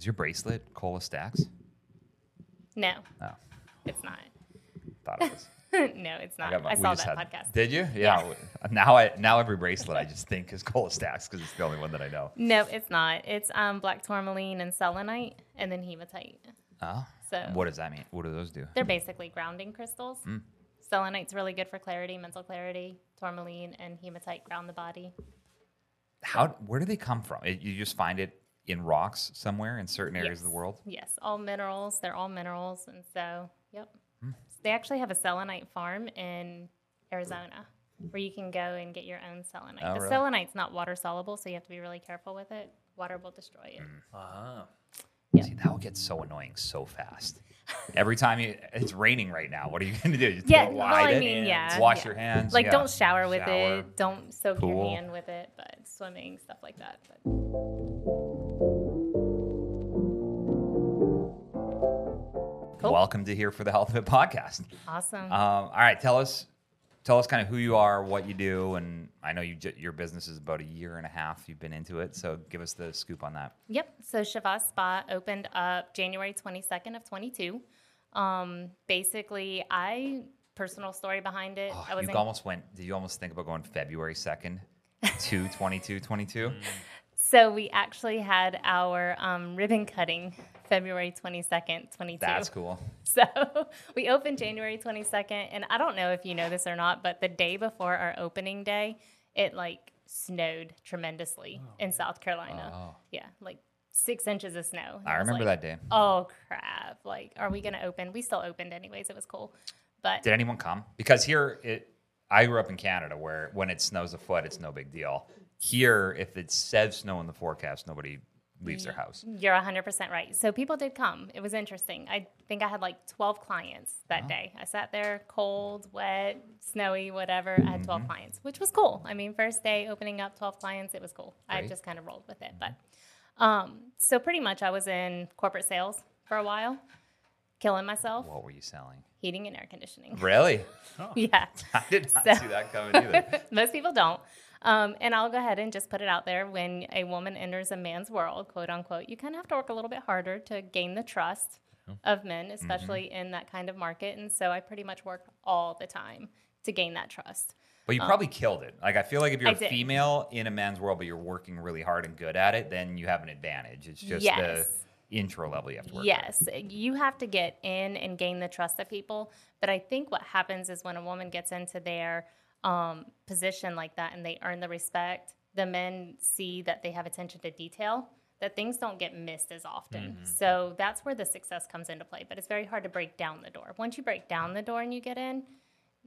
Is your bracelet Cola Stacks? No, No, it's not. thought it was. no, it's I not. got my- I, saw that had- podcast. Did you? Yeah. Now I now every bracelet I just think is Cola Stacks because it's the only one that I know. No, it's not. It's um, black tourmaline and selenite, and then hematite. Oh. So What does that mean? What do those do? they're basically grounding crystals. Mm. Selenite's really good for clarity, mental clarity. Tourmaline and hematite ground the body. How? Where do they come from? It, you just find it in rocks somewhere in certain areas of the world. Yes, all minerals. They're all minerals, and so yep. Hmm. They actually have a selenite farm in Arizona where you can go and get your own selenite. Oh, the really? selenite's not water soluble, so you have to be really careful with it. Water will destroy it. Ah. Yeah. See, that will get so annoying so fast. Every time you, it's raining right now. What are you going to do? Just Yeah, throw it well, I mean, yeah, Wash yeah. your hands. Like, yeah. don't shower with Shower. it. Don't soak Pool. your hand with it. But swimming, stuff like that. But Cool. Welcome to Here for the Health of It podcast. awesome. Um, all right, tell us, tell us kind of who you are, what you do, and I know you j- your business is about a year and a half. You've been into it, so give us the scoop on that. Yep. So Shvaas Spa opened up January 22nd of 22. Um, basically, I personal story behind it. Oh, I was you in, almost went. Did you almost think about going February second to 22, 22? so we actually had our um, ribbon cutting February 22nd, 22. That's cool. So we opened January 22nd, and I don't know if you know this or not, but the day before our opening day, it like snowed tremendously oh. in South Carolina. Oh. Yeah, like six inches of snow. And I remember like, that day. Oh crap! Like, are we gonna open? We still opened anyways. It was cool, but Did anyone come? Because here, it. I grew up in Canada, where when it snows a foot, it's no big deal. Here, if it says snow in the forecast, nobody leaves their house. You're 100% right. So people did come. It was interesting. I think I had like 12 clients that day. I sat there cold, wet, snowy, whatever. I had 12 clients, which was cool. I mean, first day opening up 12 clients, it was cool. I just kind of rolled with it. But um, so pretty much I was in corporate sales for a while, killing myself, What were you selling? heating and air conditioning. Really? yeah. I did not So- see that coming either. Most people don't. Um, and I'll go ahead and just put it out there when a woman enters a man's world, quote unquote, you kind of have to work a little bit harder to gain the trust of men, especially in that kind of market. And so I pretty much work all the time to gain that trust. But you probably killed it. Like I feel like if you're I a did. female in a man's world, but you're working really hard and good at it, then you have an advantage. It's just Yes. the intro level you have to work. at. Yes, you have to get in and gain the trust of people. But I think what happens is when a woman gets into their um, position like that and they earn the respect, the men see that they have attention to detail, that things don't get missed as often. So that's where the success comes into play. But it's very hard to break down the door. Once you break down the door and you get in,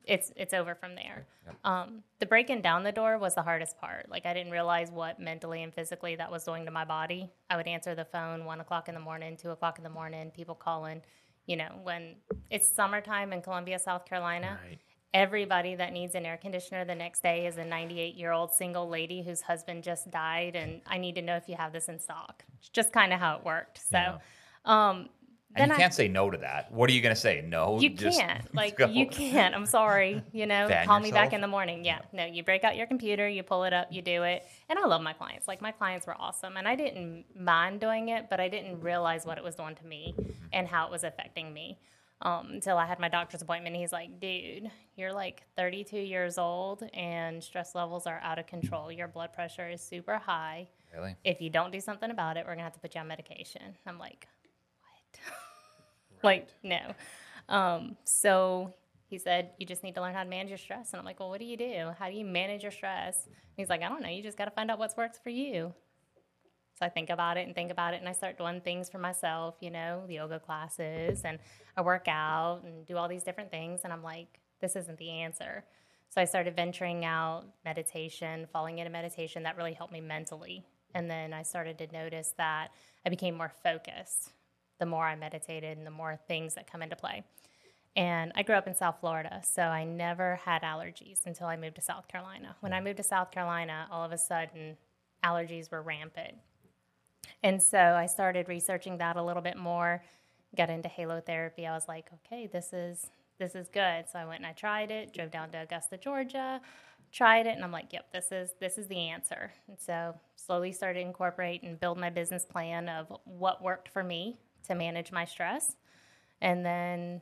it's it's over from there. Um, the breaking down the door was the hardest part. Like I didn't realize what mentally and physically that was doing to my body. I would answer the phone one o'clock in the morning, two o'clock in the morning, people calling. You know, when it's summertime in Columbia, South Carolina, Right. Everybody that needs an air conditioner the next day is a 98 year old single lady whose husband just died, and I need to know if you have this in stock. It's just kind of how it worked. So, Yeah. um, And you I- can't say no to that. What are you going to say? No. you can't. Like go. you can't. I'm sorry. You know, call me back in the morning. Yeah. No, you break out your computer, you pull it up, you do it. And I love my clients. Like my clients were awesome, and I didn't mind doing it, but I didn't realize what it was doing to me Mm-hmm. and how it was affecting me. Um, until I had my doctor's appointment, he's like, "Dude, you're like 32 years old, and stress levels are out of control. Your blood pressure is super high. Really? If you don't do something about it, we're gonna have to put you on medication." I'm like, "What?" like, no. Um, so he said, You just need to learn how to manage your stress. And I'm like, Well, what do you do? How do you manage your stress? And he's like, I don't know. You just got to find out what works for you. So I think about it and think about it, and I start doing things for myself, you know, the yoga classes, and I work out and do all these different things. And I'm like, This isn't the answer. So I started venturing out meditation, falling into meditation. That really helped me mentally. And then I started to notice that I became more focused the more I meditated and the more things that come into play. And I grew up in South Florida, so I never had allergies until I moved to South Carolina. When I moved to South Carolina, all of a sudden, allergies were rampant. And so I started researching that a little bit more, got into halo therapy. I was like, okay, this is this is good. So I went and I tried it, drove down to Augusta, Georgia, tried it, and I'm like, yep, this is this is the answer. And so slowly started to incorporate and build my business plan of what worked for me to manage my stress, and then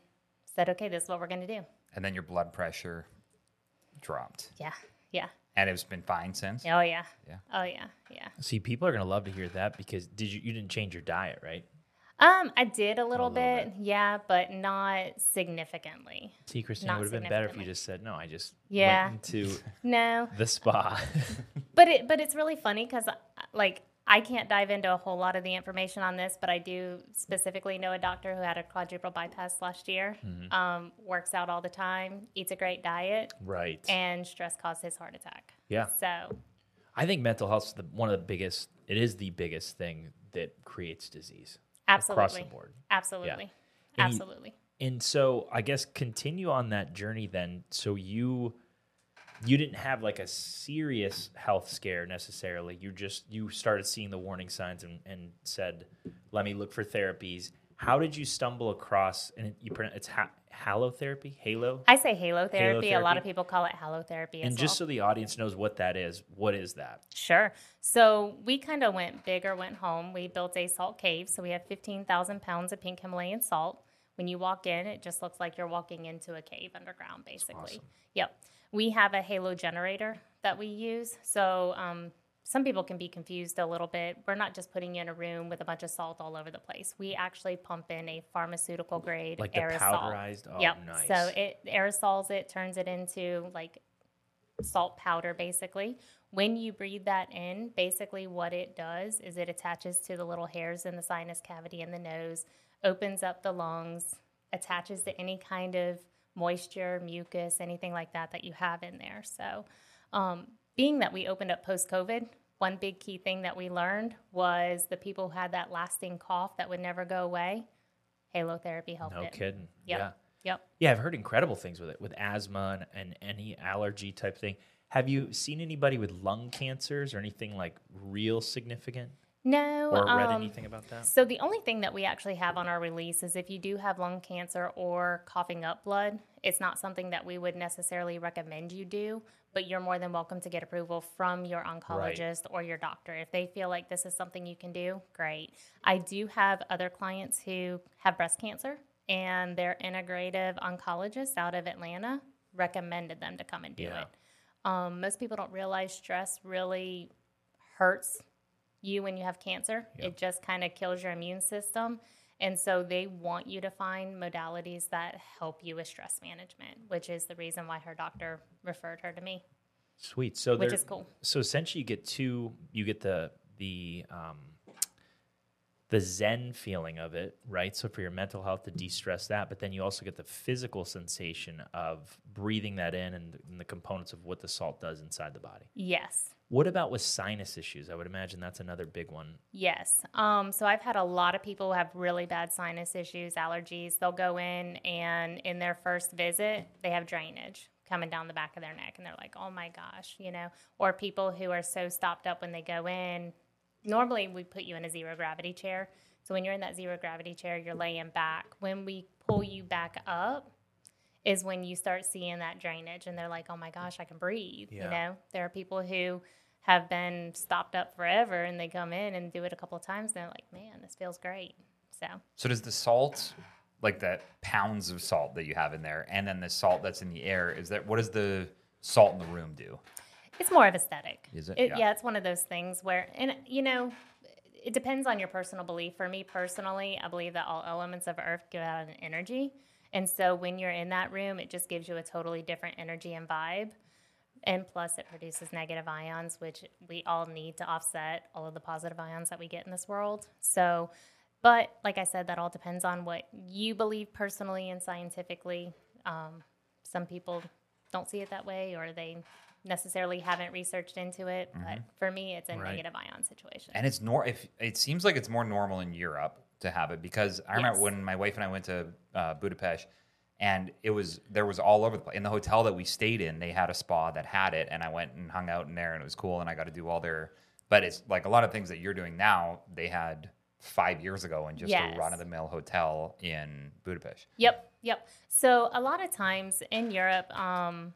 said, okay, this is what we're going to do. And then your blood pressure dropped. Yeah, yeah, And it's been fine since. oh yeah, Yeah. oh yeah, yeah. See, people are gonna love to hear that because did you you didn't change your diet, right? Um, I did a little, little bit, yeah, but not significantly. See, Khristina, Not would have been better if you just said no. I just Yeah. went into No, the spa. but it but it's really funny because like I can't dive into a whole lot of the information on this, but I do specifically know a doctor who had a quadruple bypass last year. Mm-hmm. Um, works out all the time, eats a great diet, right. and stress caused his heart attack. yeah. So I think mental health is the, one of the biggest. It is the biggest thing that creates disease absolutely, across the board. absolutely, And you- absolutely. And so I guess continue on that journey then. So you you didn't have like a serious health scare necessarily. You just you started seeing the warning signs and, and said, "Let me look for therapies." How did you stumble across? And you pronounce it's ha- halotherapy, halo. I say halo therapy. A lot of people call it halotherapy And well. just so the audience knows what that is, what is that? Sure. So we kind of went big or went home. We built a salt cave. So we have 15,000 pounds of pink Himalayan salt. When you walk in, it just looks like you're walking into a cave underground, basically. Yep. We have a halo generator that we use. So um, some people can be confused a little bit. We're not just putting you in a room with a bunch of salt all over the place. We actually pump in a pharmaceutical grade Like the aerosol. powderized? Oh, yep. nice. So it aerosols it, turns it into like salt powder basically. When you breathe that in, basically what it does is it attaches to the little hairs in the sinus cavity in the nose, opens up the lungs, attaches to any kind of moisture, mucus, anything like that that you have in there. So, um, being that we opened up post COVID, one big key thing that we learned was the people who had that lasting cough that would never go away. Halotherapy helped No it. kidding. Yep. Yeah. Yep. Yeah, I've heard incredible things with it, with asthma and, and any allergy type thing. Have you seen anybody with lung cancers or anything like real significant? No. Or read um, anything about that? So the only thing that we actually have on our release is if you do have lung cancer or coughing up blood, it's not something that we would necessarily recommend you do, but you're more than welcome to get approval from your oncologist or your doctor. If they feel like this is something you can do, great. I do have other clients who have breast cancer and their integrative oncologist out of Atlanta recommended them to come and do Yeah. it. Um, most people don't realize stress really hurts you when you have cancer. It just kind of kills your immune system. And so they want you to find modalities that help you with stress management, which is the reason why her doctor referred her to me, Sweet. So which is cool. So essentially, you get two. You get the the um, the zen feeling of it, right? So for your mental health to de-stress that, but then you also get the physical sensation of breathing that in and, and the components of what the salt does inside the body. Yes. What about with sinus issues? I would imagine that's another big one. Yes. Um, so I've had a lot of people who have really bad sinus issues, allergies. They'll go in and in their first visit, they have drainage coming down the back of their neck and they're like, oh my gosh, you know, or people who are so stopped up when they go in. Normally, we put you in a zero gravity chair. So when you're in that zero gravity chair, you're laying back. When we pull you back up, is when you start seeing that drainage and they're like, oh my gosh, I can breathe. Yeah. You know, there are people who have been stopped up forever and they come in and do it a couple of times and they're like, man, this feels great. So, So does the salt, like that pounds of salt that you have in there, and then the salt that's in the air, is that what does the salt in the room do? it's more of aesthetic. Is it? yeah. Yeah. it's one of those things where, and you know, it depends on your personal belief. For me personally, I believe that all elements of earth give out an energy. And so when you're in that room, it just gives you a totally different energy and vibe. And plus, it produces negative ions, which we all need to offset all of the positive ions that we get in this world. So, but like I said, that all depends on what you believe personally and scientifically. Um, some people don't see it that way, or they necessarily haven't researched into it. But for me, it's a Right. negative ion situation. And it's nor if it seems like it's more normal in Europe to have it because I remember Yes. when my wife and I went to uh, Budapest and it was there was all over the place. In the hotel that we stayed in, they had a spa that had it, and I went and hung out in there, and it was cool. And I got to do all their, but it's like a lot of things that you're doing now. They had five years ago in just Yes. a run of the mill hotel in Budapest. Yep, yep. So a lot of times in Europe, um,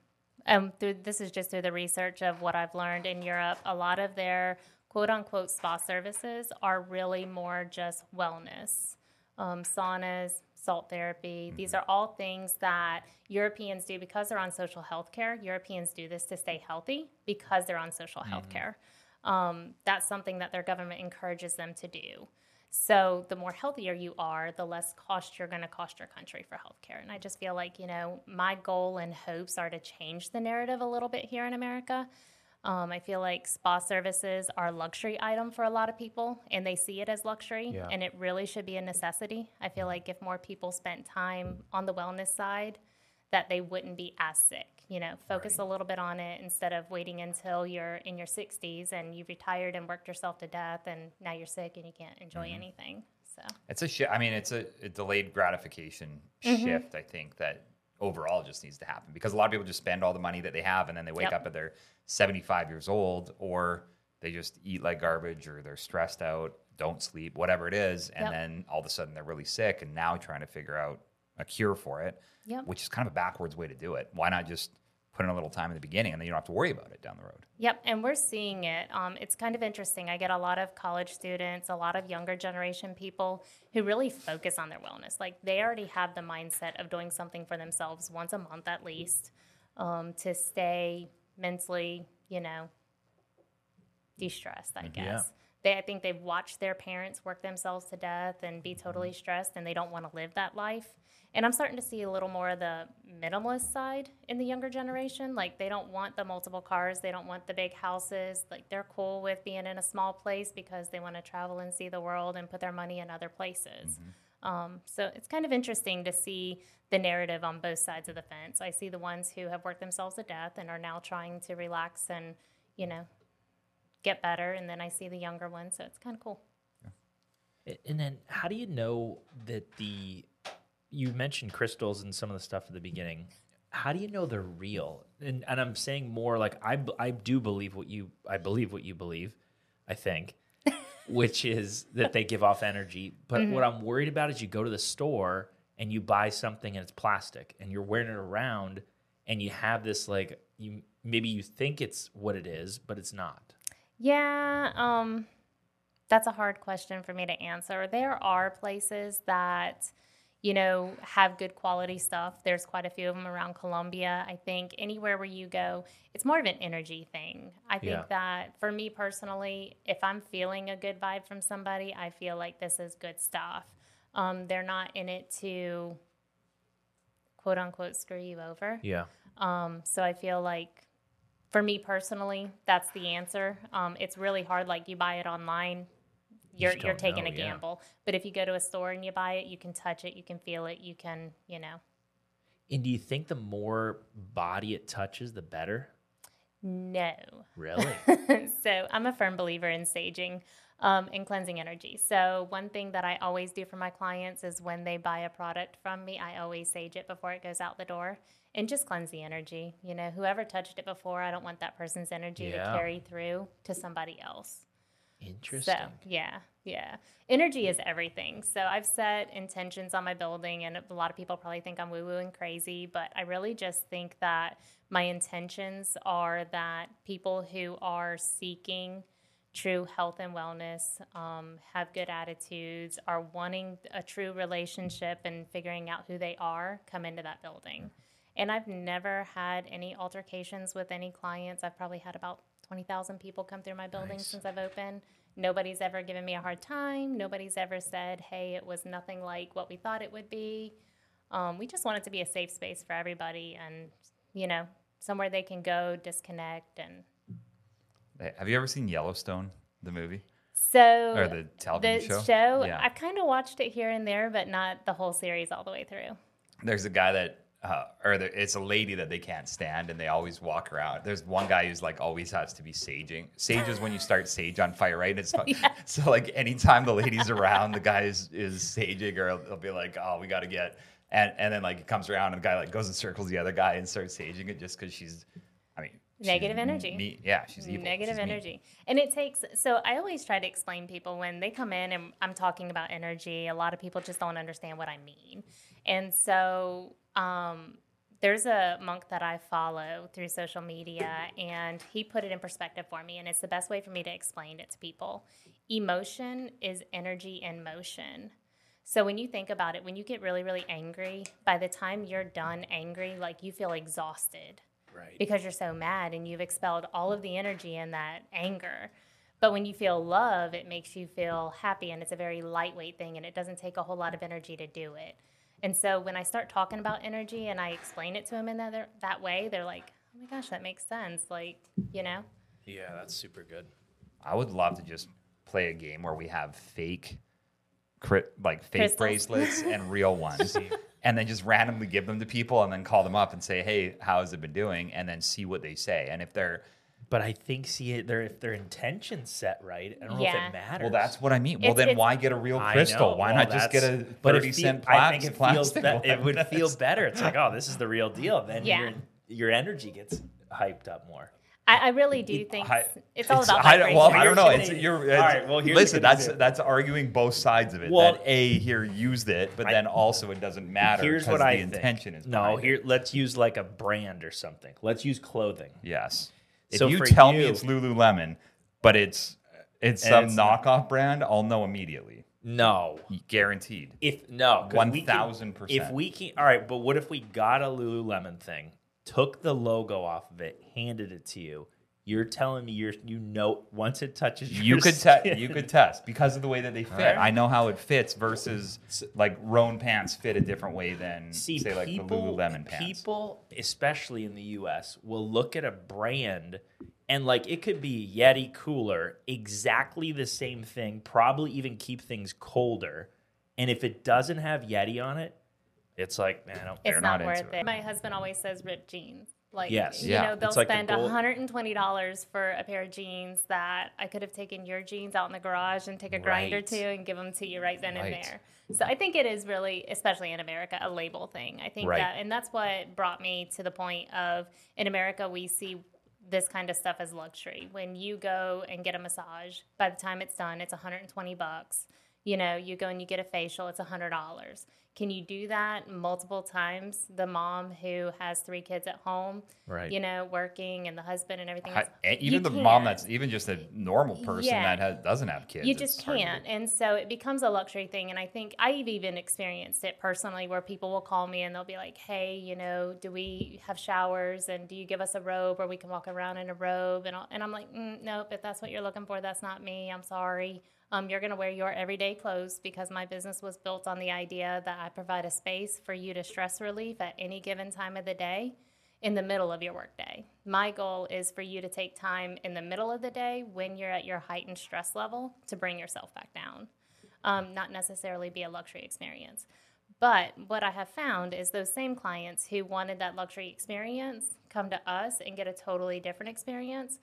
Um, through this is just through the research of what I've learned in Europe. A lot of their quote unquote spa services are really more just wellness, um, saunas, salt therapy. These are all things that Europeans do because they're on social health care. Europeans do this to stay healthy because they're on social health care. Um, that's something that their government encourages them to do. So the more healthier you are, the less cost you're going to cost your country for healthcare. And I just feel like, you know, my goal and hopes are to change the narrative a little bit here in America. Um, I feel like spa services are a luxury item for a lot of people, and they see it as luxury, Yeah. and it really should be a necessity. I feel like if more people spent time on the wellness side, that they wouldn't be as sick. You know, focus a little bit on it instead of waiting until you're in your 60s and you've retired and worked yourself to death, and now you're sick and you can't enjoy anything. So, It's a shi I mean, it's a, a delayed gratification Mm-hmm. shift. I think that overall just needs to happen because a lot of people just spend all the money that they have and then they wake Yep. up at they're 75 years old or they just eat like garbage or they're stressed out, don't sleep, whatever it is, and Yep. then all of a sudden they're really sick and now trying to figure out a cure for it, Yep. which is kind of a backwards way to do it. Why not just put in a little time in the beginning and then you don't have to worry about it down the road? Yep, and we're seeing it. Um, it's kind of interesting. I get a lot of college students, a lot of younger generation people who really focus on their wellness. Like they already have the mindset of doing something for themselves once a month at least um, to stay mentally, you know, de-stressed. I guess Yeah. They. I think they've watched their parents work themselves to death and be totally mm-hmm. stressed, and they don't want to live that life. And I'm starting to see a little more of the minimalist side in the younger generation. Mm-hmm. Like they don't want the multiple cars, they don't want the big houses. Like they're cool with being in a small place because they want to travel and see the world and put their money in other places. Mm-hmm. Um, so it's kind of interesting to see the narrative on both sides of the fence. I see the ones who have worked themselves to death and are now trying to relax and, you know, get better. And then I see the younger ones. So it's kind of cool. A- And then, how do you know that the you mentioned crystals and some of the stuff at the beginning? How do you know they're real? And and I'm saying more like I, I do believe what you I believe what you believe. I think, which is that they give off energy. But mm-hmm. what I'm worried about is you go to the store and you buy something and it's plastic and you're wearing it around and you have this like you maybe you think it's what it is, but it's not. Yeah, um, that's a hard question for me to answer. There are places that, you know, have good quality stuff. There's quite a few of them around Columbia. I think anywhere where you go, it's more of an energy thing. I think Yeah. that for me personally, if I'm feeling a good vibe from somebody, I feel like this is good stuff. Um, they're not in it to quote unquote screw you over. Yeah. Um, so I feel like for me personally, that's the answer. Um, it's really hard. Like you buy it online, you're just you're don't taking know, a yeah. gamble. But if you go to a store and you buy it, you can touch it, you can feel it, you can, you know. And do you think the more body it touches, the better? No. Really? so I'm a firm believer in saging um, and cleansing energy. So one thing that I always do for my clients is when they buy a product from me, I always sage it before it goes out the door and just cleanse the energy. You know, whoever touched it before, I don't want that person's energy Yeah. to carry through to somebody else. Interesting. So yeah, yeah. Energy is everything. So I've set intentions on my building, and a lot of people probably think I'm woo woo and crazy, but I really just think that my intentions are that people who are seeking true health and wellness, um, have good attitudes, are wanting a true relationship and figuring out who they are, come into that building. And I've never had any altercations with any clients. I've probably had about 20,000 people come through my building Nice. since I've opened. Nobody's ever given me a hard time. Nobody's ever said, hey, it was nothing like what we thought it would be. Um, we just want it to be a safe space for everybody and, you know, somewhere they can go, disconnect. And Have you ever seen Yellowstone, the movie so or the television the show? show, I've kind of watched it here and there, but not the whole series all the way through. There's a guy that, uh, or it's a lady that they can't stand, and they always walk around. There's one guy who's like always has to be saging. Sage is when you start sage on fire, right? It's fun. so like anytime the lady's around, the guy is is saging, or he'll be like, "Oh, we got to get," and and then like it comes around, and the guy like goes and circles the other guy and starts saging it just because she's, I mean, she's Negative energy. me- yeah, she's evil. Negative She's mean. energy. And it takes, so I always try to explain people when they come in and I'm talking about energy, a lot of people just don't understand what I mean. And so, um, there's a monk that I follow through social media, and he put it in perspective for me, and it's the best way for me to explain it to people. Emotion is energy in motion. So when you think about it, when you get really, really angry, by the time you're done angry, like you feel exhausted Right. because you're so mad and you've expelled all of the energy in that anger. But when you feel love, it makes you feel happy and it's a very lightweight thing and it doesn't take a whole lot of energy to do it. And so when I start talking about energy and I explain it to them in that, that way, they're like, oh my gosh, that makes sense. Like, you know? Yeah, that's super good. I would love to just play a game where we have fake, crit, like fake Crystals. bracelets and real ones, and then just randomly give them to people, and then call them up and say, "Hey, how has it been doing?" And then see what they say. And if they're But I think see it their if their intention's set right, I don't know if Yeah. it matters. well, that's what I mean. Well, It's- then it's- why get a real crystal? Why Well, not just get a that's- but it thirty fe- cent I think it feels plastic? be- it would feel better. It's like, oh, this is the real deal. Then Yeah. your your energy gets hyped up more. I, I really do think I- it's all about I don't, well, I don't know. It's, you're, it's- right, well, here's the listen, that's that's arguing both sides of it. Well- that a here used it, but I- then also it doesn't matter. Here's 'cause what the I intention think. is. no. behind it. Here, let's use like a brand or something. Let's use clothing. Yes. If So you for tell me it's Lululemon, but it's it's some it's knockoff brand, I'll know immediately. No, Guaranteed. if no, 1000%. If we can, all right. But what if we got a Lululemon thing, took the logo off of it, handed it to you? You're telling me you're you know once it touches You could test. You could test because of the way that they fit. Alright. I know how it fits versus like Rhone pants fit a different way than see say like people, the Lululemon pants. People, especially in the U.S., will look at a brand and like it could be Yeti cooler, exactly the same thing, probably even keep things colder. And if it doesn't have Yeti on it, it's like man, I don't, It's They're not, not worth it. it. My husband always says ripped jeans. Like, Yes. you Yeah. know, they'll like spend gold- $120 for a pair of jeans that I could have taken your jeans out in the garage and take a grinder to and give them to you right then Right. and there. So I think it is really, especially in America, a label thing. I think Right. that, and that's what brought me to the point of in America, we see this kind of stuff as luxury. When you go and get a massage, by the time it's done, it's 120 bucks. You know, you go and you get a facial, it's $100. Can you do that multiple times? The mom who has three kids at home, Right. you know, working and the husband and everything I- else. You even the mom can't. that's even just a normal person Yeah. that has, doesn't have kids. you just can't and so it becomes a luxury thing and i think i've even experienced it personally where people will call me and they'll be like hey you know do we have showers and do you give us a robe or we can walk around in a robe and, I'll, and i'm like mm, nope if that's what you're looking for that's not me i'm sorry um, you're going to wear your everyday clothes because my business was built on the idea that i provide a space for you to stress relief at any given time of the day in the middle of your workday. My goal is for you to take time in the middle of the day when you're at your heightened stress level to bring yourself back down, um, not necessarily be a luxury experience. But what I have found is those same clients who wanted that luxury experience come to us and get a totally different experience.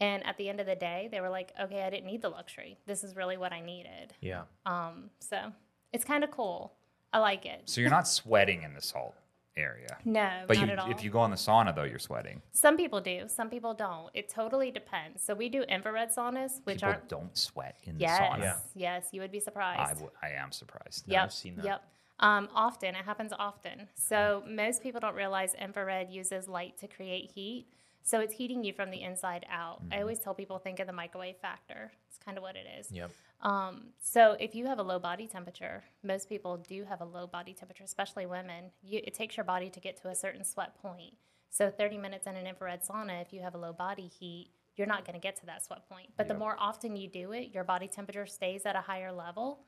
And at the end of the day, they were like, okay, I didn't need the luxury. This is really what I needed. Yeah. Um, so it's kind of cool. I like it. So you're not sweating in the salt area. No, But not you, at all. if you go in the sauna though, you're sweating. Some people do, some people don't. It totally depends. So we do infrared saunas, which People aren't. don't sweat in Yes, the sauna. Yeah. yes, you would be surprised. I, surprised. w- I am surprised. yep, I've seen that. Yep. Um, often, it happens often. So most people don't realize infrared uses light to create heat. So it's heating you from the inside out. Mm-hmm. I always tell people think of the microwave factor. It's kind of what it is. Yep. Um, so if you have a low body temperature, most people do have a low body temperature, especially women. You, it takes your body to get to a certain sweat point. So 30 minutes in an infrared sauna, if you have a low body heat, you're not going to get to that sweat point. But the more often you do it, your body temperature stays at a higher level.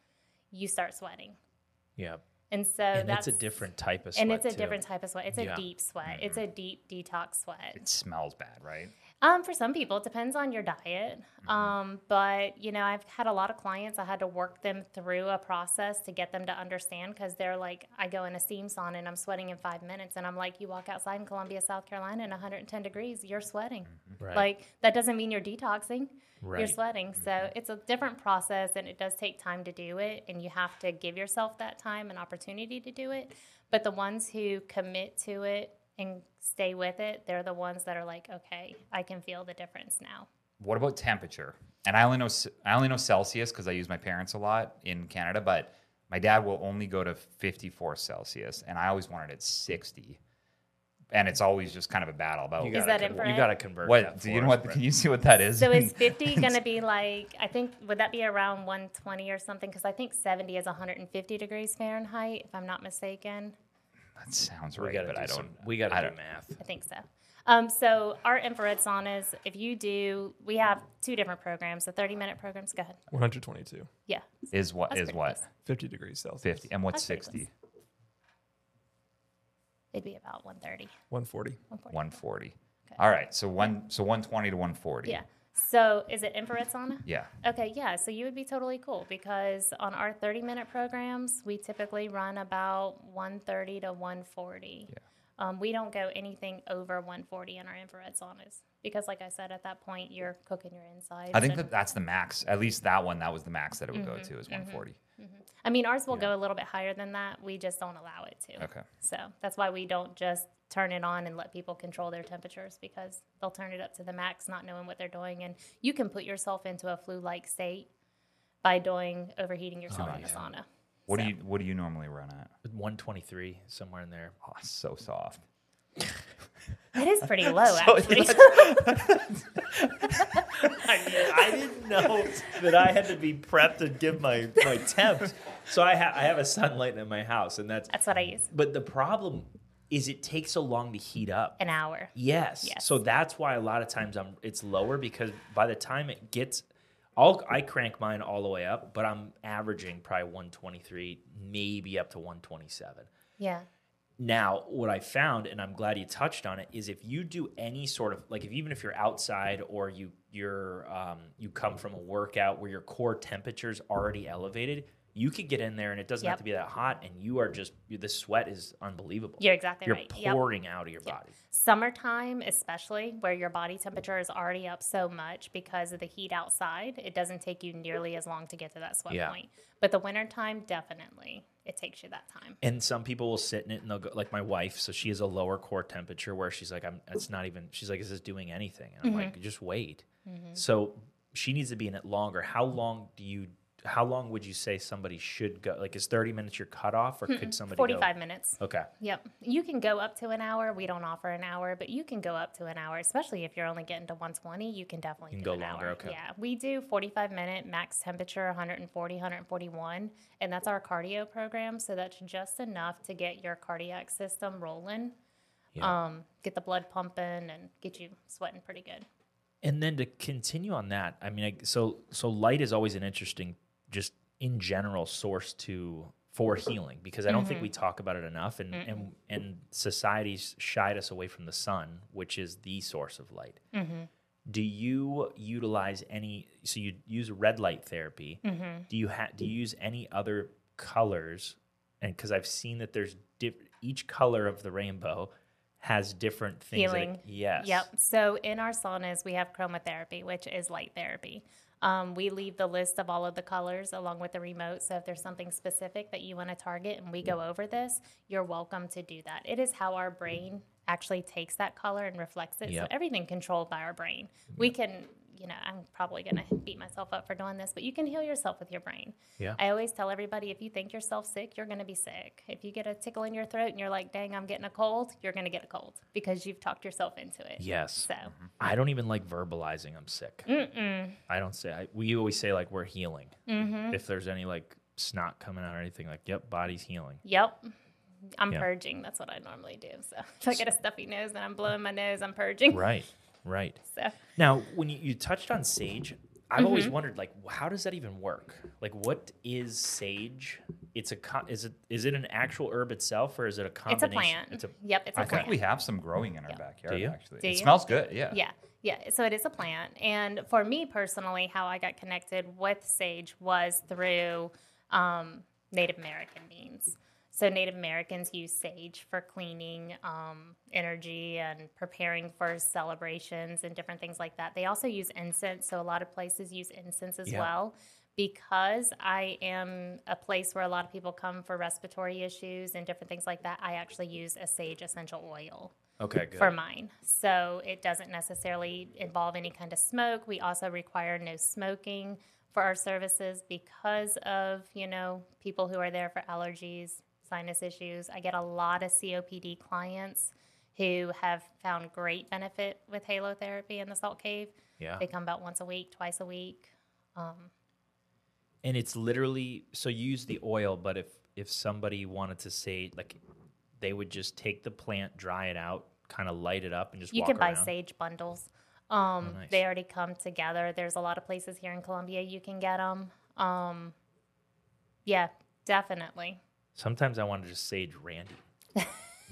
You start sweating, Yep. And so and that's it's a different type of sweat. and it's a too. different type of sweat. It's a deep sweat. It's a deep detox sweat. It smells bad, right? Um, for some people, it depends on your diet. Um, but you know, I've had a lot of clients. I had to work them through a process to get them to understand because they're like, I go in a steam sauna and I'm sweating in five minutes, and I'm like, you walk outside in Columbia, South Carolina, in 110 degrees, you're sweating. Right. Like that doesn't mean you're detoxing. You're Right. sweating. So mm-hmm. it's a different process, and it does take time to do it, and you have to give yourself that time and opportunity to do it. But the ones who commit to it and stay with it, they're the ones that are like, okay, I can feel the difference now. What about temperature? And I only know I only know Celsius because I use my parents a lot in Canada, but my dad will only go to 54 Celsius, and I always wanted it 60. And it's always just kind of a battle about You Is gotta that con- You got to convert. what. that Do you know what? Can you see what that is? So is 50 going to be like, I think, would that be around 120 or something? Because I think 70 is 150 degrees Fahrenheit, if I'm not mistaken. that sounds We right, gotta but do I don't. some- We got I to do don't- math. I think so. Um, so our infrared saunas, if you do, we have two different programs. The 30 minute programs. Go ahead. 122, Yeah. Is what That's is what close. 50 degrees Celsius. fifty, and what's That's sixty? It'd be about 130. 140. 140. One forty. Okay. All right, so one so one twenty to one forty. Yeah. So is it infrared sauna? Yeah. Okay, yeah. So you would be totally cool because on our 30 minute programs, we typically run about 130 to 140. Yeah. Um, we don't go anything over 140 in our infrared saunas because, like I said, at that point, you're cooking your insides. I think and- that that's the max. At least that one, that was the max that it would Mm-hmm, go to is one forty. I mean, ours will go a little bit higher than that. We just don't allow it to. Okay. So that's why we don't just turn it on and let people control their temperatures because they'll turn it up to the max, not knowing what they're doing. And you can put yourself into a flu like state by doing overheating yourself Oh, in the yeah. sauna. What So- do you What do you normally run at? 123 somewhere in there. Oh, so soft. It is pretty low, So actually. I mean, I didn't know that I had to be prepped to give my my temps. So I have I have a Sunlighten my house, and that's. That's what I use. But the problem is, it takes so long to heat up. An hour. Yes. Yes. So that's why a lot of times I'm it's lower because by the time it gets I'll I crank mine all the way up, but I'm averaging probably 123, maybe up to 127. Yeah. Now, what I found, and I'm glad you touched on it, is if you do any sort of like if even if you're outside or you you're um, you come from a workout where your core temperature's already elevated, you could get in there and it doesn't have to be that hot, and you are just the sweat is unbelievable. You're exactly You're right. Yep. pouring out of your body. Summertime, especially where your body temperature is already up so much because of the heat outside, it doesn't take you nearly as long to get to that sweat Yeah. point. But the wintertime, definitely, it takes you that time. And some people will sit in it and they'll go like my wife, so she has a lower core temperature where she's like, I'm it's not even she's like, Is this doing anything? And I'm like, mm-hmm. just wait. Mm-hmm. So she needs to be in it longer. How long do you how long would you say somebody should go? Like is 30 minutes your cutoff or could somebody go- 45 minutes. Okay. Yep. You can go up to an hour. We don't offer an hour, but you can go up to an hour, especially if you're only getting to 120. You can definitely You can do go an longer, hour. okay. Yeah. We do 45 minute max temperature, 140, 141, and that's our cardio program. So that's just enough to get your cardiac system rolling, Yeah. um, get the blood pumping, and get you sweating pretty good. And then to continue on that, I mean, I, so so light is always an interesting, just in general, source to for mm-hmm. healing because I don't think we mm-hmm. talk about it enough, and and and society's shied us away from the sun, which is the source of light. Mm-hmm. Do you utilize any? So you use red light therapy. Do you ha- do you use any other colors? And because I've seen that there's diff- each color of the rainbow has different things. that it- yes. Yep. So in our saunas, we have chromotherapy, which is light therapy. Um, we leave the list of all of the colors along with the remote. So if there's something specific that you want to target and we go over this, you're welcome to do that. It is how our brain actually takes that color and reflects it. Yep. So everything controlled by our brain. We can, you know, I'm probably going to beat myself up for doing this, but you can heal yourself with your brain. Yeah. I always tell everybody if you think yourself sick, you're going to be sick. If you get a tickle in your throat and you're like, dang, I'm getting a cold, you're going to get a cold because you've talked yourself into it. Yes. So, I don't even like verbalizing I'm sick. Mm-mm. I don't say. I, we always say like we're healing. Mm-hmm. If there's any like snot coming out or anything, like yep, body's healing. yep. I'm Yeah. purging. That's what I normally do. So, if I get a stuffy nose and I'm blowing my nose, I'm purging. Right. Right. So, Now, when you, you touched on sage, I've always Mm-hmm. wondered like how does that even work? Like what is sage? It's a co- is it is it an actual herb itself or is it a combination? it's a plant. It's a yep, it's a I plant. think we have some growing in our backyard. Do you? Actually, Do it you? smells good. Yeah. Yeah, yeah. So it is a plant. And for me personally, how I got connected with sage was through um, Native American means. So Native Americans use sage for cleaning, um, energy, and preparing for celebrations and different things like that. They also use incense. So a lot of places use incense as Yeah. well. Because I am a place where a lot of people come for respiratory issues and different things like that, I actually use a sage essential oil okay, good. for mine. So it doesn't necessarily involve any kind of smoke. We also require no smoking for our services because of, you know, people who are there for allergies, sinus issues. I get a lot of COPD clients who have found great benefit with halo therapy in the salt cave. Yeah. They come about once a week, twice a week. And it's literally so you use the oil, but if if somebody wanted to say like they would just take the plant, dry it out, kind of light it up, and just You can buy sage bundles. Um, Oh, nice. They already come together. There's a lot of places here in Columbia you can get them. Um, yeah, definitely. Sometimes I want to just sage Randy.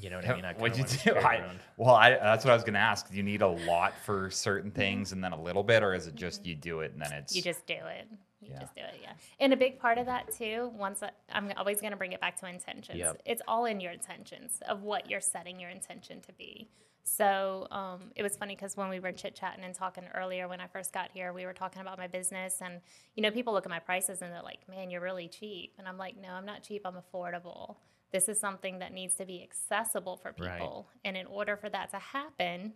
You know what I mean? I What'd you do? I, well, I, that's what I was going to ask. Do you need a lot for certain mm-hmm. things and then a little bit, or is it just mm-hmm. you do it and then it's You just do it. You Yeah. just do it, yeah. And a big part of that too, once I, I'm always going to bring it back to intentions. Yep. It's all in your intentions of what you're setting your intention to be. So um, it was funny because when we were chit chatting and talking earlier when I first got here, we were talking about my business, and you know, people look at my prices and they're like, "Man, you're really cheap," and I'm like, "No, I'm not cheap. I'm affordable. This is something that needs to be accessible for Right. people, and in order for that to happen."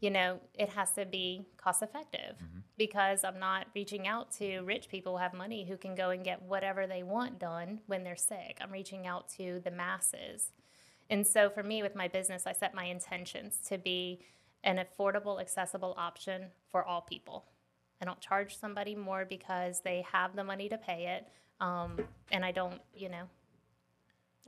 you know, it has to be cost effective because I'm not reaching out to rich people who have money who can go and get whatever they want done when they're sick. I'm reaching out to the masses. And so for me, with my business, I set my intentions to be an affordable, accessible option for all people. I don't charge somebody more because they have the money to pay it. Um, and I don't, you know,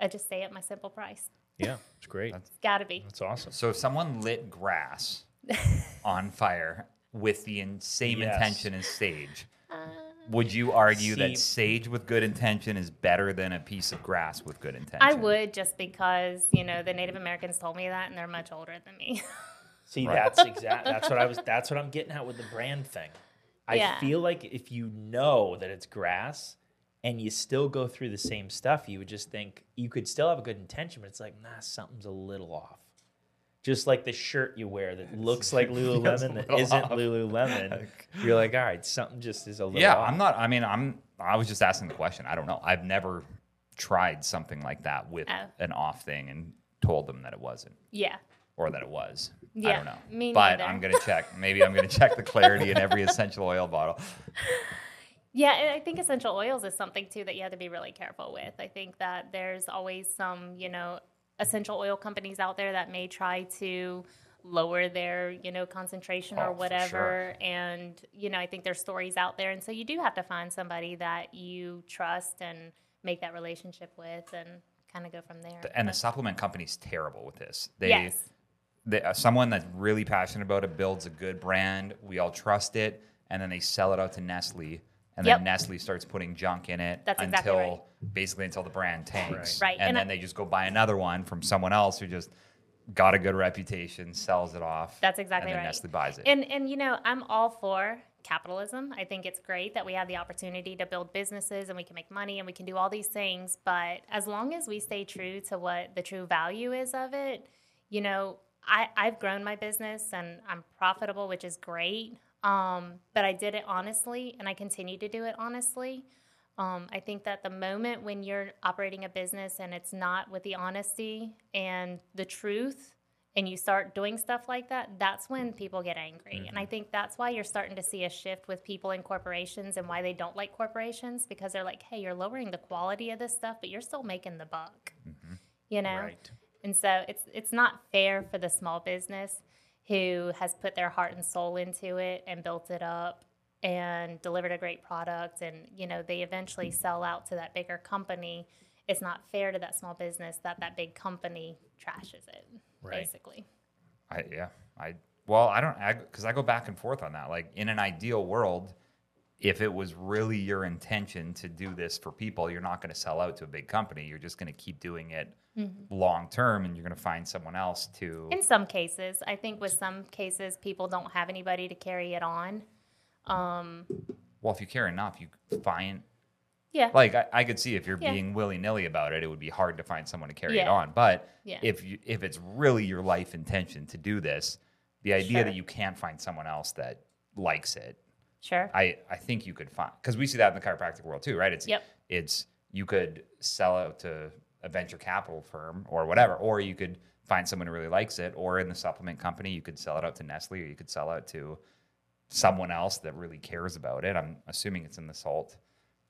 I just stay at my simple price. Yeah, it's great. It's got to be. That's awesome. So if someone lit grass on fire with the in- same Yes. intention as sage, would you argue See- that sage with good intention is better than a piece of grass with good intention? I would just because, you know, the Native Americans told me that and they're much older than me. See, Right. that's exact. That's what I was. That's what I'm getting at with the brand thing. I Yeah. feel like if you know that it's grass and you still go through the same stuff, you would just think you could still have a good intention, but it's like, nah, something's a little off. Just like the shirt you wear that looks like Lululemon that little isn't off. Lululemon. You're like, all right, something just is a little Yeah, off. I'm not. I mean, I'm. I was just asking the question. I don't know. I've never tried something like that with Oh. an off thing and told them that it wasn't yeah. or that it was. I Yeah, don't know. me but neither. I'm gonna check. Maybe I'm gonna check the clarity in every essential oil bottle. Yeah, and I think essential oils is something too that you have to be really careful with. I think that there's always some, you know, essential oil companies out there that may try to lower their, you know, concentration Oh, or whatever. sure. And, you know, I think there's stories out there. And so you do have to find somebody that you trust and make that relationship with and kind of go from there. And the supplement company's terrible with this. They, yes. they uh, someone that's really passionate about it builds a good brand. We all trust it, and then they sell it out to Nestle, and Yep. then Nestle starts putting junk in it That's exactly until right. basically until the brand tanks. Right. Right, And, and then I- they just go buy another one from someone else who just got a good reputation, sells it off. That's exactly and then right. Nestle buys it. And and you know, I'm all for capitalism. I think it's great that we have the opportunity to build businesses and we can make money and we can do all these things, but as long as we stay true to what the true value is of it, you know, I, I've grown my business and I'm profitable, which is great. Um, but I did it honestly and I continue to do it honestly. Um, I think that the moment when you're operating a business and it's not with the honesty and the truth, and you start doing stuff like that, that's when people get angry. And I think that's why you're starting to see a shift with people in corporations and why they don't like corporations because they're like, hey, you're lowering the quality of this stuff, but you're still making the buck. You know? Right. And so it's it's not fair for the small business who has put their heart and soul into it and built it up and delivered a great product and you know they eventually sell out to that bigger company. It's not fair to that small business that that big company trashes it Right. basically. I yeah. I well, I don't because I, go back and forth on that. Like in an ideal world, if it was really your intention to do this for people, you're not going to sell out to a big company. You're just going to keep doing it long term, and you're going to find someone else to. In some cases, I think with some cases people don't have anybody to carry it on. Um, well, if you care enough, you find yeah. like I, I could see if you're Yeah. being willy nilly about it, it would be hard to find someone to carry it on. But Yeah. if you if it's really your life intention to do this, the idea Sure. that you can't find someone else that likes it Sure. I, I think you could find because we see that in the chiropractic world too, right? It's Yep. it's you could sell out to a venture capital firm or whatever, or you could find someone who really likes it, or in the supplement company, you could sell it out to Nestle, or you could sell it to someone else that really cares about it. I'm assuming it's in the salt,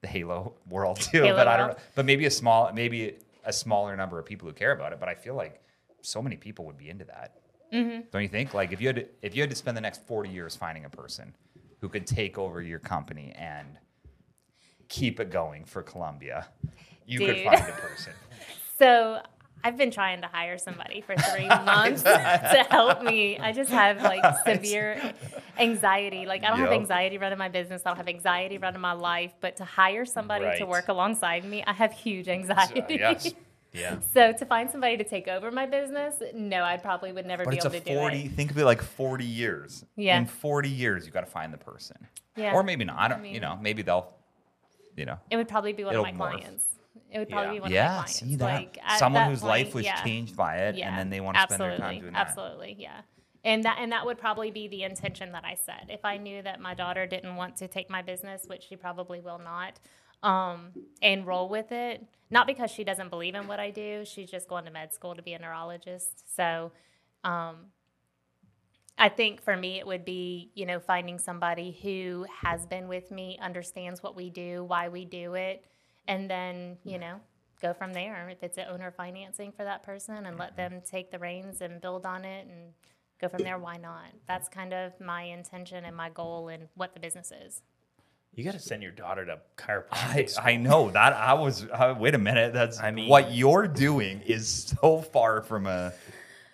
the Halo world too, Halo but I don't know. But maybe a small, maybe a smaller number of people who care about it. But I feel like so many people would be into that. Mm-hmm. Don't you think? Like if you had to, if you had to spend the next 40 years finding a person who could take over your company and keep it going for Columbia, you could find a person. So I've been trying to hire somebody for three months to help me. I just have like severe anxiety. Like I don't have anxiety running my business. I don't have anxiety running my life. But to hire somebody to work alongside me, I have huge anxiety. yes. Yeah. So to find somebody to take over my business, no, I probably would never But be it's able a to do 40, it. think of it like 40 years. Yeah. In 40 years, you've got to find the person. Yeah. Or maybe not. I don't, I you know, maybe they'll, you know. It would probably be one of my morph. clients. It would probably Yeah. be one of my Yeah, clients. see that. Like, Someone that whose life was yeah. changed by it, and then they want to spend their time doing that. absolutely, yeah. And that and that would probably be the intention that I said. If I knew that my daughter didn't want to take my business, which she probably will not, um, and roll with it, not because she doesn't believe in what I do, she's just going to med school to be a neurologist. So, um, I think for me, it would be, you know, finding somebody who has been with me, understands what we do, why we do it, and then, you know, go from there. If it's an owner financing for that person and let them take the reins and build on it and go from there, why not? That's kind of my intention and my goal and what the business is. You got to send your daughter to I, chiropractic. school. I know that I was. Uh, wait a minute. That's. I mean- what you're doing is so far from a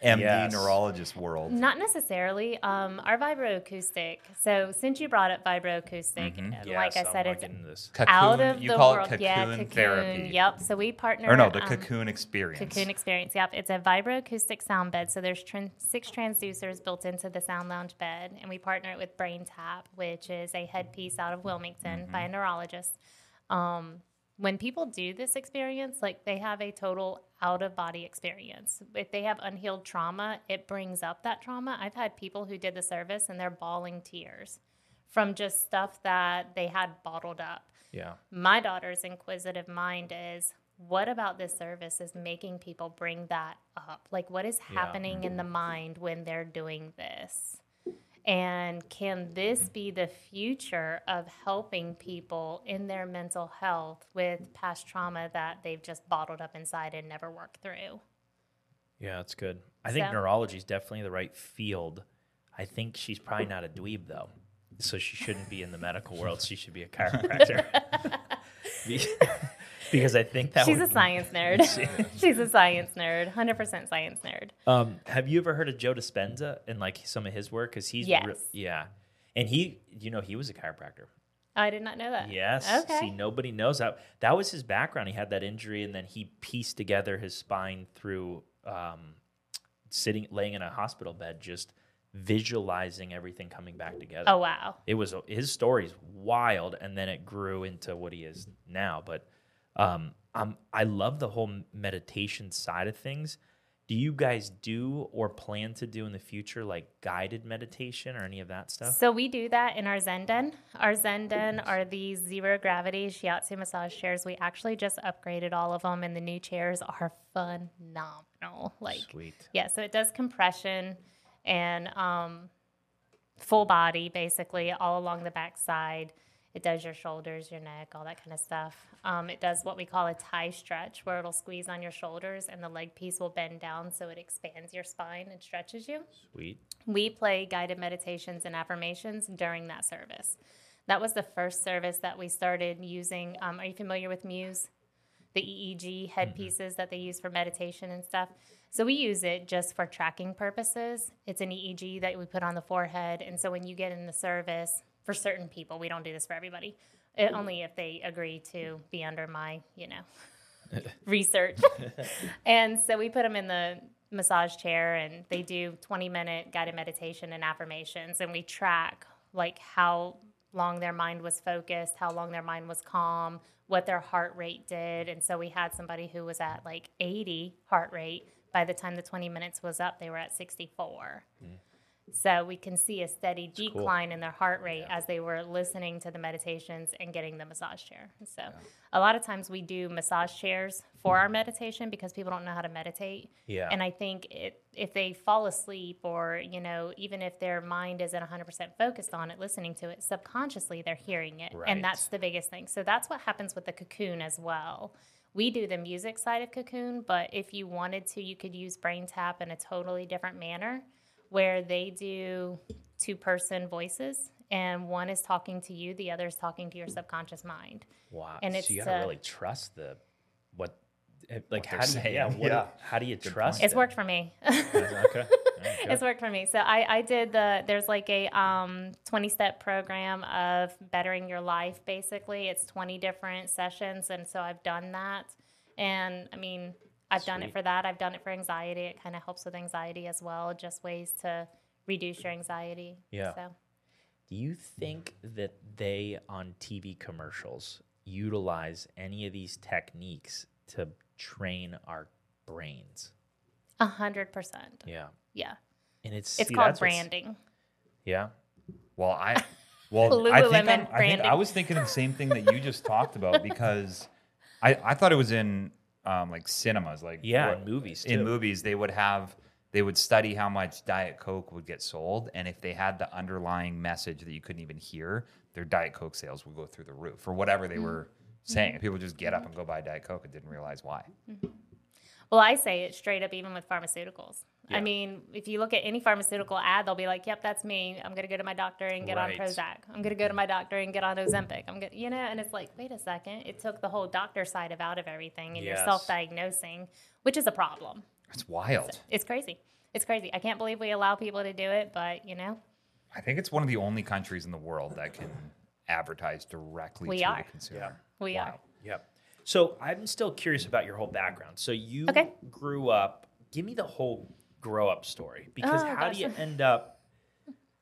MD Yes. neurologist world. Not necessarily. Um, our vibroacoustic. So since you brought up vibroacoustic, uh, Yes, like I I said, wanna it's get this. Cocoon, out of you the call world. it cocoon yeah, cocoon. therapy. Yep. So we partner. Or no, the um, cocoon experience. Cocoon Experience. Yep, it's a vibroacoustic sound bed. So there's tran- six transducers built into the sound lounge bed, and we partner it with Brain Tap, which is a headpiece out of Wilmington by a neurologist. Um, when people do this experience, like they have a total out of body experience. If they have unhealed trauma, it brings up that trauma. I've had people who did the service and they're bawling tears from just stuff that they had bottled up Yeah. my daughter's inquisitive mind is what about this service is making people bring that up like what is Yeah. happening in the mind when they're doing this and can this be the future of helping people in their mental health with past trauma that they've just bottled up inside and never worked through Yeah, that's good. I think So- neurology is definitely the right field. I think she's probably not a dweeb though, so she shouldn't be in the medical world. She should be a chiropractor. Be- because I think that she's a science nerd she's a science nerd 100% science nerd Um, have you ever heard of Joe Dispenza and like some of his work? Because he's re- yeah, and he, you know, he was a chiropractor. i did not know that Yes. okay See, nobody knows that. That was his background. He had that injury, and then he pieced together his spine through um, sitting, laying in a hospital bed, just visualizing everything coming back together. oh wow It was his story's wild, and then it grew into what he is now. But um, um, I love the whole meditation side of things. Do you guys do or plan to do in the future like guided meditation or any of that stuff? So we do that in our Zen Den. Our Zen Den are these zero gravity shiatsu massage chairs. We actually just upgraded all of them, and the new chairs are phenomenal. Like, Sweet. yeah, so it does compression and um, full body, basically, all along the back side. It does your shoulders, your neck, all that kind of stuff. Um, it does what we call a Thai stretch, where it'll squeeze on your shoulders and the leg piece will bend down so it expands your spine and stretches you Sweet. we play guided meditations and affirmations during that service. That was the first service that we started using. Um, are you familiar with Muse? The EEG headpieces that they use for meditation and stuff. So we use it just for tracking purposes. It's an EEG that we put on the forehead. And so when you get in the service, for certain people, we don't do this for everybody, it, only if they agree to be under my, you know, research. and so we put them in the massage chair and they do 20 minute guided meditation and affirmations and we track like how long their mind was focused, how long their mind was calm, what their heart rate did. And so we had somebody who was at like 80 heart rate. By the time the 20 minutes was up, they were at 64. Hmm. So we can see a steady cool. decline in their heart rate as they were listening to the meditations and getting the massage chair. So a lot of times we do massage chairs for our meditation because people don't know how to meditate. Yeah. And I think it, if they fall asleep or, you know, even if their mind isn't 100% focused on it, listening to it, subconsciously they're hearing it. Right. And that's the biggest thing. So that's what happens with the cocoon as well. We do the music side of Cocoon, but if you wanted to, you could use Brain Tap in a totally different manner where they do two person voices and one is talking to you, the other is talking to your subconscious mind. Wow. And so it's, you gotta uh, really trust the what eh, like they're how do you, yeah, what, yeah. how do you Good trust It's it? worked for me. okay. okay. It's worked for me. So I, I did the there's like a um 20 step program of bettering your life basically. It's 20 different sessions and so I've done that. And I mean, I've done it for that. I've done it for anxiety. It kind of helps with anxiety as well, just ways to reduce your anxiety. Yeah. So Do you think that they on TV commercials utilize any of these techniques to train our brains? a hundred percent. Yeah. Yeah. And it's It's see, called branding. Yeah. Well, I well I think I'm, think. I was thinking the same thing that you just talked about because I I thought it was in um, like cinemas, like Yeah, what- in movies In movies, they would have they would study how much Diet Coke would get sold, and if they had the underlying message that you couldn't even hear, their Diet Coke sales would go through the roof for whatever Mm-hmm. they were saying. And people just get up and go buy Diet Coke and didn't realize why. Well, I say it straight up, even with pharmaceuticals. Yeah. I mean, if you look at any pharmaceutical ad, they'll be like, "Yep, that's me. I'm going to go to my doctor and get Right. on Prozac. I'm going to go to my doctor and get on Ozempic. I'm gonna, you know." And it's like, wait a second, it took the whole doctor side of out of everything, and Yes. you're self-diagnosing, which is a problem. It's wild. It's crazy. It's crazy. I can't believe we allow people to do it, but you know, I think it's one of the only countries in the world that can advertise directly We to are. the consumer. we Wow. are. Yep. So I'm still curious about your whole background. So you Okay. grew up. Give me the whole grow up story because Oh, how do you end up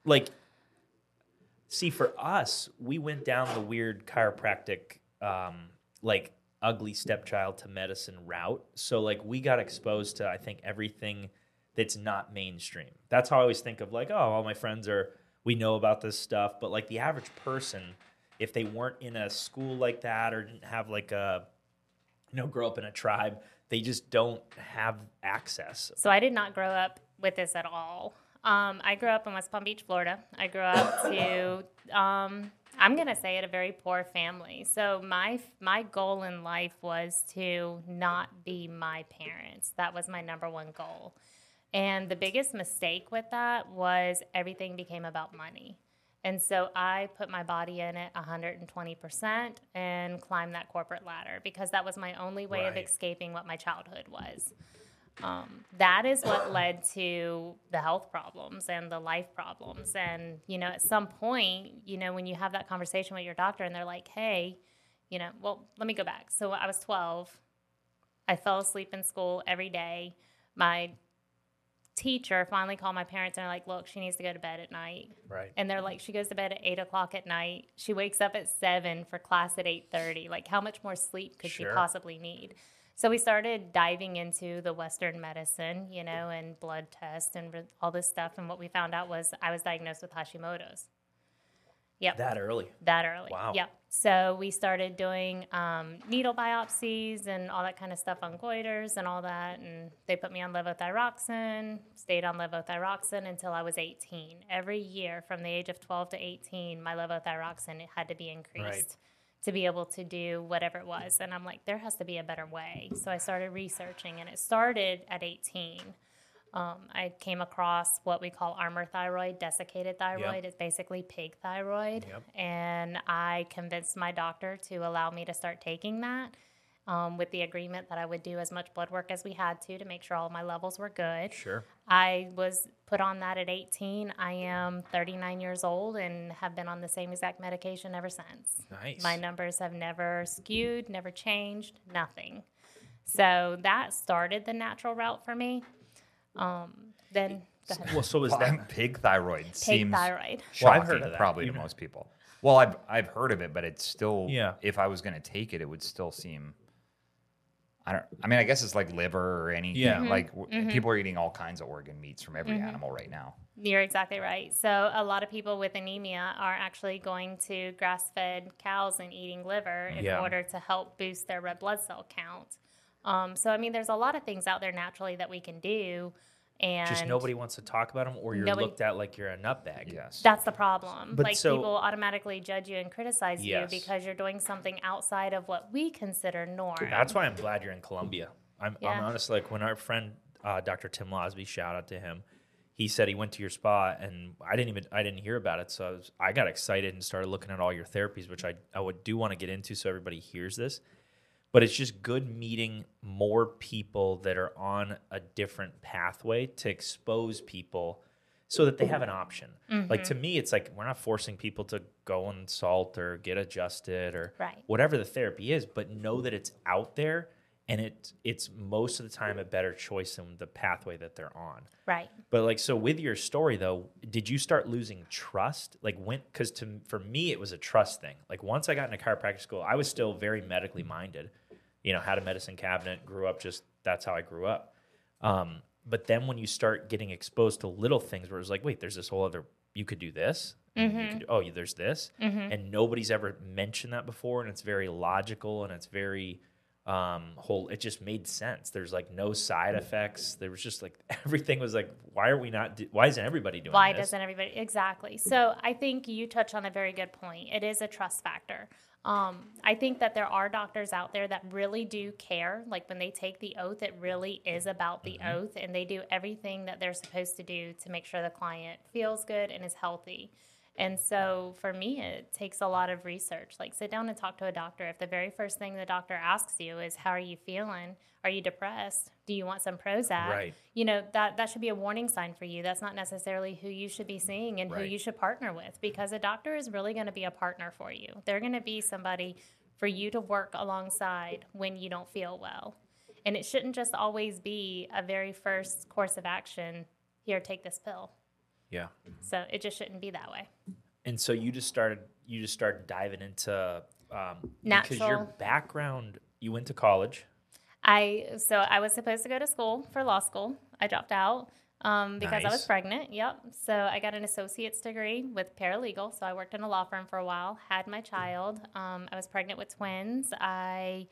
like? See, for us, we went down the weird chiropractic, um, like ugly stepchild to medicine route. So like we got exposed to I think everything that's not mainstream. That's how I always think of like, oh, all my friends are we know about this stuff, but like the average person, if they weren't in a school like that or didn't have like a you know, grow up in a tribe, they just don't have access. So I did not grow up with this at all. Um, I grew up in West Palm Beach, Florida. I grew up to, um, I'm gonna say it, a very poor family. So my my goal in life was to not be my parents. That was my number one goal. And the biggest mistake with that was everything became about money. And so I put my body in it 120% and climbed that corporate ladder because that was my only way of escaping what my childhood was. Um, that is what led to the health problems and the life problems. And, you know, at some point, you know, when you have that conversation with your doctor and they're like, hey, you know, well, let me go back. So I was 12. I fell asleep in school every day. My teacher finally called my parents and they're like, look, she needs to go to bed at night. Right. And they're like, she goes to bed at eight o'clock at night. She wakes up at seven for class at eight thirty. Like, how much more sleep could Sure. she possibly need? So we started diving into the Western medicine, you know, and blood tests and all this stuff. And what we found out was I was diagnosed with Hashimoto's. Yep That early. that early. Wow. Yep. So we started doing um, needle biopsies and all that kind of stuff on goiters and all that. And they put me on levothyroxine, stayed on levothyroxine until I was 18. Every year from the age of 12 to 18, my levothyroxine had to be increased Right. to be able to do whatever it was. And I'm like, there has to be a better way. So I started researching, and it started at 18. Um, I came across what we call Armour thyroid, desiccated thyroid. It's basically pig thyroid. Yep. And I convinced my doctor to allow me to start taking that um, with the agreement that I would do as much blood work as we had to to make sure all my levels were good. Sure. I was put on that at 18. I am 39 years old and have been on the same exact medication ever since. Nice. My numbers have never skewed, never changed, nothing. So that started the natural route for me. Um, then go. Well, so is that pig thyroid Pig seems thyroid. Well, I've heard of that. probably You to most people. Well, I've I've heard of it, but it's still Yeah. If I was going to take it, it would still seem. I don't. I mean, I guess it's like liver or anything. Yeah. Mhm. Like w people are eating all kinds of organ meats from every animal right now. You're exactly right. So a lot of people with anemia are actually going to grass-fed cows and eating liver in Yeah. order to help boost their red blood cell count. Um, so I mean, there's a lot of things out there naturally that we can do, and Just nobody wants to talk about them, or you're Nobody- looked at like you're a nutbag. Yes. That's the problem. But like so- people automatically judge you and criticize Yes. you because you're doing something outside of what we consider norm. That's why I'm glad you're in Columbia. I'm, I'm honest. Like when our friend uh, Dr. Tim Losby, shout out to him. He said he went to your spa, and I didn't even I didn't hear about it. So I, was, I got excited and started looking at all your therapies, which I I would do want to get into, so everybody hears this. But it's just good meeting more people that are on a different pathway to expose people so that they have an option. Like to mm-hmm. me, it's like we're not forcing people to go and salt or get adjusted or Right. whatever the therapy is, but know that it's out there and it it's most of the time a better choice than the pathway that they're on. right. But like so with your story though, did you start losing trust? Like when cuz to for me it was a trust thing. Like once I got into chiropractic school, I was still very medically minded. You know, had a medicine cabinet, grew up just that's how I grew up. Um, but then when you start getting exposed to little things where it's like, wait, there's this whole other you could do this. and you could do- oh, there's this, and nobody's ever mentioned that before, and it's very logical and it's very um whole it just made sense there's like no side effects there was just like everything was like why are we not do- why isn't everybody doing this? Why this doesn't everybody? Exactly. So I think you touch on a very good point. It is a trust factor. Um, I think that there are doctors out there that really do care. Like when they take the oath, it really is about the Mm-hmm. oath, and they do everything that they're supposed to do to make sure the client feels good and is healthy. And so for me, it takes a lot of research. Like sit down and talk to a doctor. If the very first thing the doctor asks you is, "How are you feeling? Are you depressed? Do you want some Prozac?" Right. you know that that should be a warning sign for you that's not necessarily who you should be seeing and who you should partner with because a doctor is really going to be a partner for you they're going to be somebody for you to work alongside when you don't feel well and it shouldn't just always be a very first course of action here take this pill yeah so it just shouldn't be that way and so you just started you just started diving into um because your background you went to college I so I was supposed to go to school for law school. I dropped out um, because I was pregnant. Yep. So I got an associate's degree with paralegal. So I worked in a law firm for a while. Had my child. Um, I was pregnant with twins. I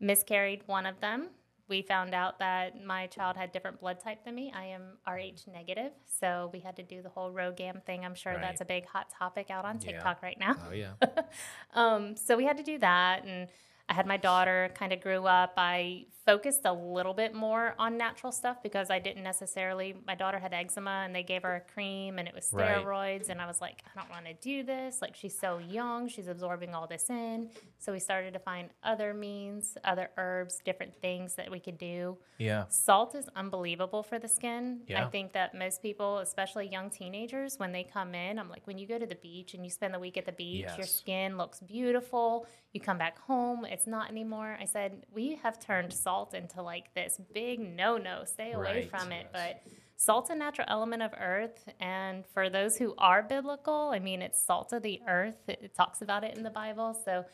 miscarried one of them. We found out that my child had different blood type than me. I am Rh negative, so we had to do the whole RhoGAM thing. I'm sure Right. that's a big hot topic out on Yeah. TikTok right now. oh yeah Um, so we had to do that, and I had my daughter. Kind of grew up. I focused a little bit more on natural stuff because I didn't necessarily. My daughter had eczema, and they gave her a cream, and it was Right. steroids. And I was like, I don't want to do this. Like she's so young, she's absorbing all this in. So we started to find other means, other herbs, different things that we could do. yeah Salt is unbelievable for the skin. Yeah. I think that most people, especially young teenagers, when they come in, I'm like, when you go to the beach and you spend the week at the beach, your skin looks beautiful. You come back home, it's not anymore. I said, we have turned salt into like this big no no. Stay away Right. from it. But salt's a natural element of earth. And for those who are biblical, I mean, it's salt of the earth. It, it talks about it in the Bible. So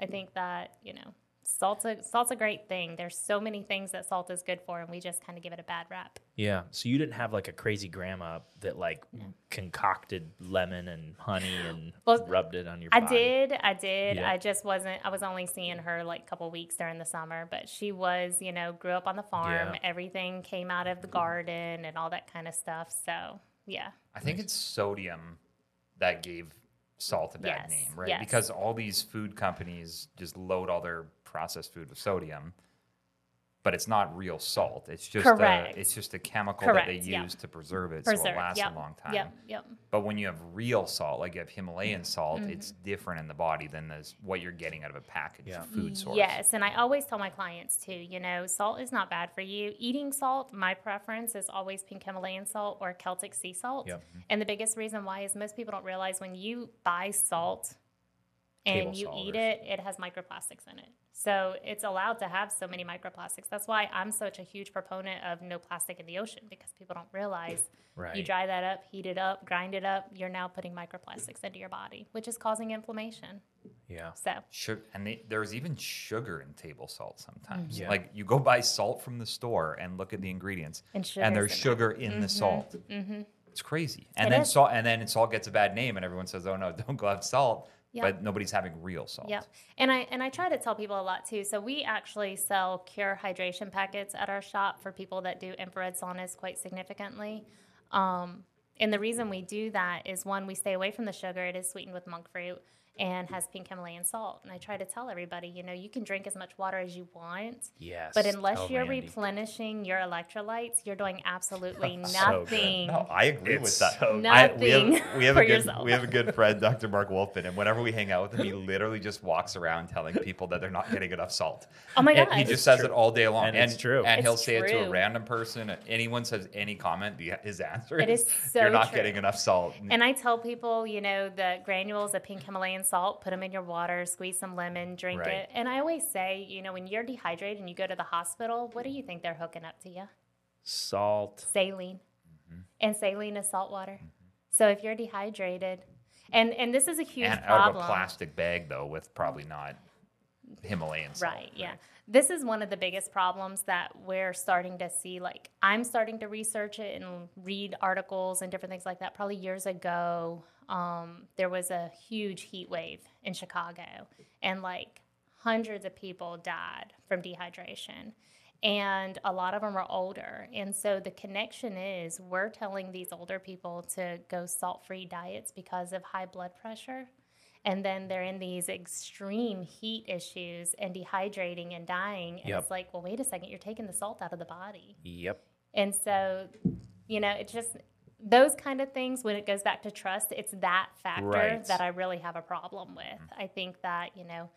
I think that, you know, salt's a, salt's a great thing. There's so many things that salt is good for, and we just kind of give it a bad rap. yeah so you didn't have like a crazy grandma that like concocted lemon and honey and Well, rubbed it on your I body did, I did. Yeah. I just wasn't. I was only seeing her like a couple weeks during the summer, but she was, you know, grew up on the farm. Yeah. Everything came out of the garden and all that kind of stuff. So yeah, I think it's sodium that gave salt a bad Yes, name, right? yes. Because all these food companies just load all their processed food with sodium, but it's not real salt. It's just Correct. A, it's just a chemical that they Correct, yeah. use to preserve it so preserve. it lasts yep. a long time. Yep, yep. But when you have real salt, like you have Himalayan salt, Mm-hmm. it's different in the body than this, what you're getting out of a packaged Yeah. food source. Yes, and I always tell my clients too, you know, salt is not bad for you. Eating salt, my preference is always pink Himalayan salt or Celtic sea salt. Yep. And the biggest reason why is most people don't realize when you buy salt and Table you salt eat or- it, it has microplastics in it. So it's allowed to have so many microplastics. That's why I'm such a huge proponent of no plastic in the ocean because people don't realize you dry that up, heat it up, grind it up, you're now putting microplastics into your body, which is causing inflammation. yeah So Sugar, and they, there's even sugar in table salt sometimes. Yeah. Like you go buy salt from the store and look at the ingredients, And and there's in it. sugar in the salt. Mm-hmm. It's crazy. And It then is. salt, and then salt gets a bad name, and everyone says, "Oh no, don't go have salt." Yep. but nobody's having real salt. Yep. And I and I try to tell people a lot too. So we actually sell Cure hydration packets at our shop for people that do infrared saunas quite significantly. Um, and the reason we do that is one, we stay away from the sugar. It is sweetened with monk fruit and has pink Himalayan salt. And I try to tell everybody, you know, you can drink as much water as you want, Yes. but unless tell you're Randy. replenishing your electrolytes, you're doing absolutely So nothing. No, I agree It's with that. so I- we Nothing have, we have for a good yourself. we have a good friend, Dr. Mark Wolfman, and whenever we hang out with him, he literally just walks around telling people that they're not getting enough salt. Oh my god. gosh. He It's just says true. it all day long, And it's true. And he'll It's say it to a random person. Anyone says any comment, the, his answer It is, is so "You're not true. getting enough salt." And I tell people, you know, the granules of pink Himalayan salt, put them in your water, squeeze some lemon, drink Right. it. And I always say, you know, when you're dehydrated and you go to the hospital, what do you think they're hooking up to you? salt. Saline. Mm-hmm. And saline is salt water. So if you're dehydrated, and and this is a huge and out problem. of a plastic bag though, with probably not Himalayan salt. Right, yeah. This is one of the biggest problems that we're starting to see. Like, I'm starting to research it and read articles and different things like that. Probably years ago, um, there was a huge heat wave in Chicago, and like hundreds of people died from dehydration. And a lot of them are older. And so the connection is we're telling these older people to go salt free diets because of high blood pressure and then they're in these extreme heat issues and dehydrating and dying and Yep. it's like well wait a second you're taking the salt out of the body Yep. and so you know it just those kind of things when it goes back to trust it's that factor Right. that i really have a problem with mm. i think that you know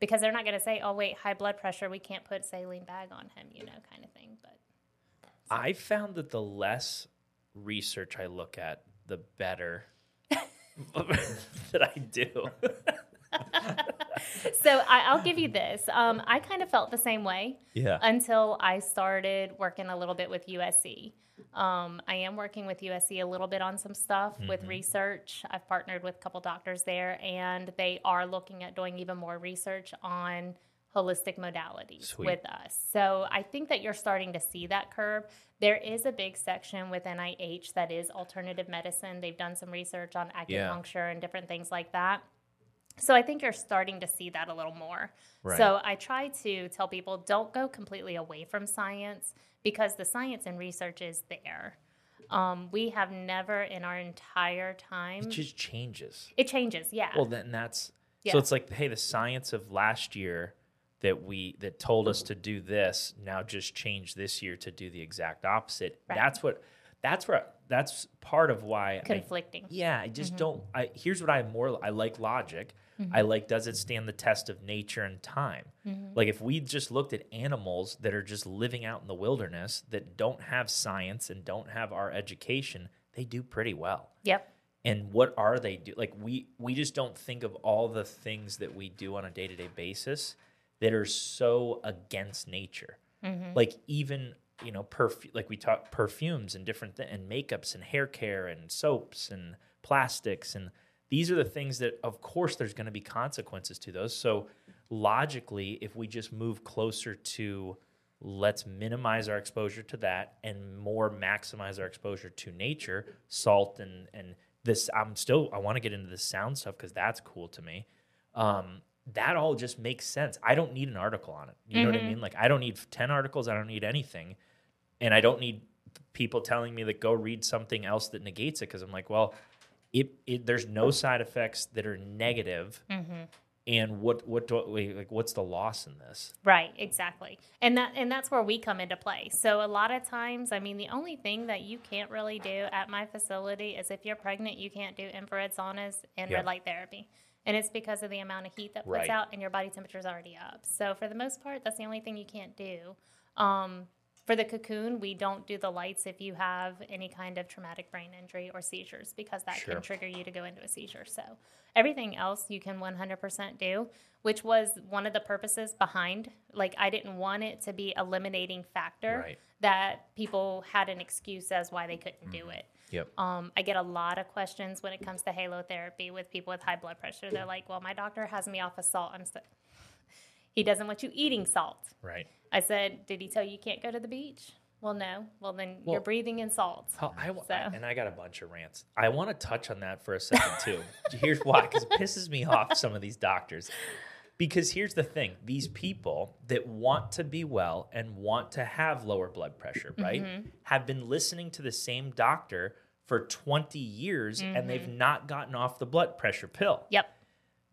because they're not going to say oh wait high blood pressure we can't put saline bag on him you know kind of thing but I found that the less research I look at, the better that I do. so I, i'll give you this um, i kind of felt the same way Yeah. until I started working a little bit with USC. Um, I am working with USC a little bit on some stuff with Mm-hmm. research. I've partnered with a couple doctors there, and they are looking at doing even more research on holistic modalities Sweet. with us. So I think that you're starting to see that curve. There is a big section with NIH that is alternative medicine. They've done some research on Yeah. acupuncture and different things like that. So I think you're starting to see that a little more. Right. So I try to tell people don't go completely away from science because the science and research is there. Um, we have never in our entire time. It just changes. It changes, yeah. Well, then that's Yeah. so it's like, hey, the science of last year that we that told us to do this now just changed this year to do the exact opposite. Right. That's what that's where that's part of why I, Conflicting. yeah, I just Mm-hmm. don't. I here's what I more I like logic. I like does it stand the test of nature and time? Mm-hmm. Like if we just looked at animals that are just living out in the wilderness that don't have science and don't have our education, they do pretty well Yep. and what are they do like we we just don't think of all the things that we do on a day-to-day basis that are so against nature like even you know perf- like we talk perfumes and different th- and makeups and hair care and soaps and plastics and these are the things that of course there's going to be consequences to those. So logically if we just move closer to let's minimize our exposure to that and more maximize our exposure to nature salt and and this i'm still i want to get into the sound stuff because that's cool to me. Um that all just makes sense. I don't need an article on it. You know what i mean? Like i don't need 10 articles. I don't need anything. And i don't need people telling me that go read something else that negates it because i'm like well it, it there's no side effects that are negative and what what do wait, like what's the loss in this Right, exactly. And that and that's where we come into play. So a lot of times, I mean, the only thing that you can't really do at my facility is if you're pregnant, you can't do infrared saunas and Yeah. red light therapy. And it's because of the amount of heat that puts Right. out and your body temperature is already up. So for the most part, that's the only thing you can't do. Um, for the cocoon, we don't do the lights if you have any kind of traumatic brain injury or seizures because that Sure. can trigger you to go into a seizure. So everything else you can 100% do, which was one of the purposes behind. Like I didn't want it to be a limiting factor Right. that people had an excuse as why they couldn't do it. yep Um, I get a lot of questions when it comes to halo therapy with people with high blood pressure. They're like, "Well, my doctor has me off of salt." I'm so, he doesn't want you eating salt. right I said, Did he tell you you can't go to the beach? Well, no. Well, then Well- you're breathing in salts. Oh, I, So- and I got a bunch of rants. I want to touch on that for a second too. here's why, because it pisses me off. Some of these doctors, because here's the thing: these people that want to be well and want to have lower blood pressure, right, Mm-hmm. have been listening to the same doctor for 20 years and they've not gotten off the blood pressure pill. Yep.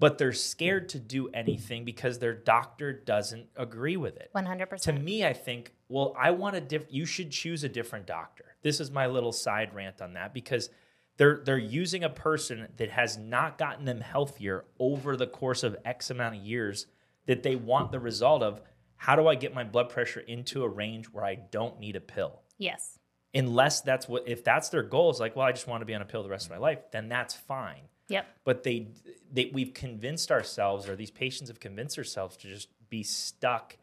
But they're scared to do anything because their doctor doesn't agree with it. 100%. To me, I think, well, I want a diff- you should choose a different doctor. This is my little side rant on that because they're they're using a person that has not gotten them healthier over the course of X amount of years that they want the result of how do I get my blood pressure into a range where I don't need a pill? yes. Unless that's what if that's their goal is like, well, I just want to be on a pill the rest of my life, then that's fine Yep. but they, they we've convinced ourselves or these patients have convinced themselves to just be stuck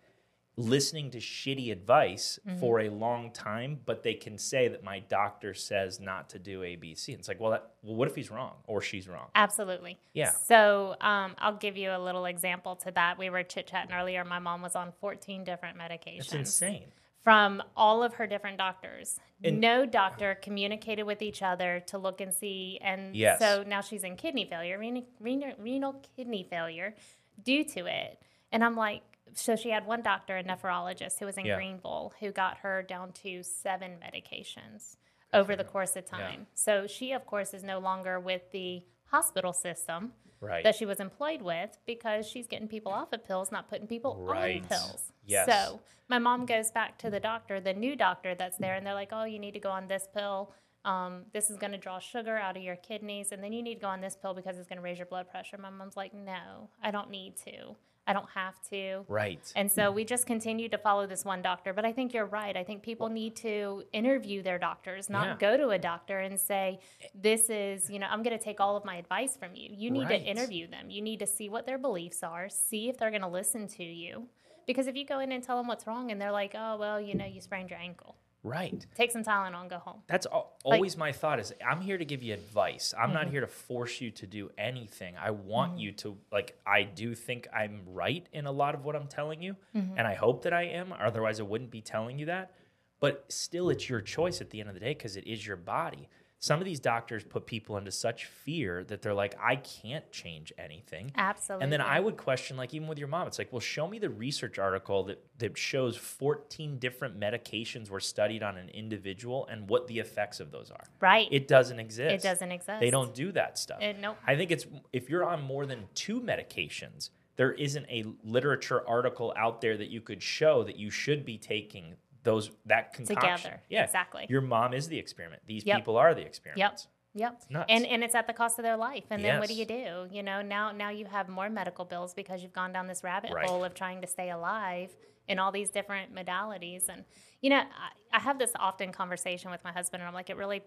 listening to shitty advice for a long time but they can say that my doctor says not to do abc And it's like well, that, well what if he's wrong or she's wrong Absolutely. Yeah. So um, I'll give you a little example to that. We were chit chatting earlier. My mom was on 14 different medications. it's insane from all of her different doctors. And- no doctor communicated with each other to look and see. And Yes. so now she's in kidney failure, renal, renal, renal kidney failure due to it. And I'm like, so she had one doctor, a nephrologist who was in Yeah. Greenville, who got her down to seven medications over the course of time. So she, of course, is no longer with the hospital system right that she was employed with because she's getting people off of pills, not putting people Right. on pills. Yes. So my mom goes back to the doctor, the new doctor that's there, and they're like, "Oh, you need to go on this pill. Um, this is going to draw sugar out of your kidneys, and then you need to go on this pill because it's going to raise your blood pressure." My mom's like, "No, I don't need to. I don't have to." right And so we just continue to follow this one doctor. But I think you're right. I think people need to interview their doctors, not Yeah. go to a doctor and say, This is, you know, I'm going to take all of my advice from you. You need Right. to interview them. You need to see what their beliefs are, see if they're going to listen to you. Because if you go in and tell them what's wrong and they're like, Oh, well, you know, you sprained your ankle, right take some Tylenol and go home. That's al- Like- always my thought is I'm here to give you advice. I'm not mm-hmm. here to force you to do anything. I want mm-hmm. you to like I do think I'm right in a lot of what I'm telling you mm-hmm. and I hope that I am otherwise I wouldn't be telling you that. But still it's your choice at the end of the day cuz it is your body. Some of these doctors put people into such fear that they're like I can't change anything. Absolutely. And then I would question, like, even with your mom, it's like, well, show me the research article that, that shows 14 different medications were studied on an individual and what the effects of those are. right. It doesn't exist. It doesn't exist. They don't do that stuff. It- nope. I think it's if you're on more than two medications, there isn't a literature article out there that you could show that you should be taking those that concoction. Together. Yeah, Exactly. Your mom is the experiment. These Yep. people are the experiment. Yep. Yep. And and it's at the cost of their life. And then what do you do? You know, now now you have more medical bills because you've gone down this rabbit Right. hole of trying to stay alive in all these different modalities. And you know, I, I have this often conversation with my husband, and I'm like, it really,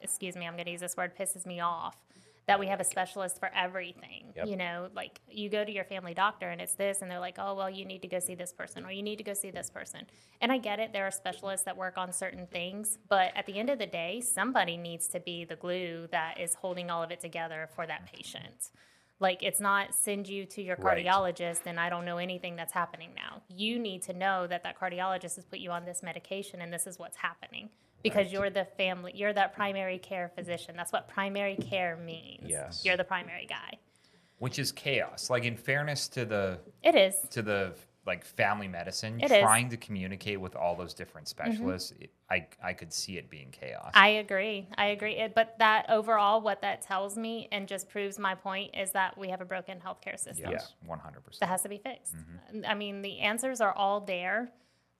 excuse me, I'm going to use this word, pisses me off that we have a specialist for everything. Yep. You know, like you go to your family doctor and it's this, and they're like, oh, well, you need to go see this person or you need to go see this person. And I get it, there are specialists that work on certain things, but at the end of the day, somebody needs to be the glue that is holding all of it together for that patient. Like it's not send you to your Right. cardiologist and I don't know anything that's happening now. You need to know that that cardiologist has put you on this medication and this is what's happening because you're the family, you're that primary care physician. That's what primary care means. Yes. You're the primary guy. which is chaos. Like in fairness to the It is. to the like family medicine, It is. Mm-hmm. trying to communicate with all those different specialists, it, I I could see it being chaos. I agree. I agree. It, but that overall, what that tells me and just proves my point is that we have a broken healthcare system yes, one hundred that percent. has to be fixed. Mm-hmm. I mean, the answers are all there.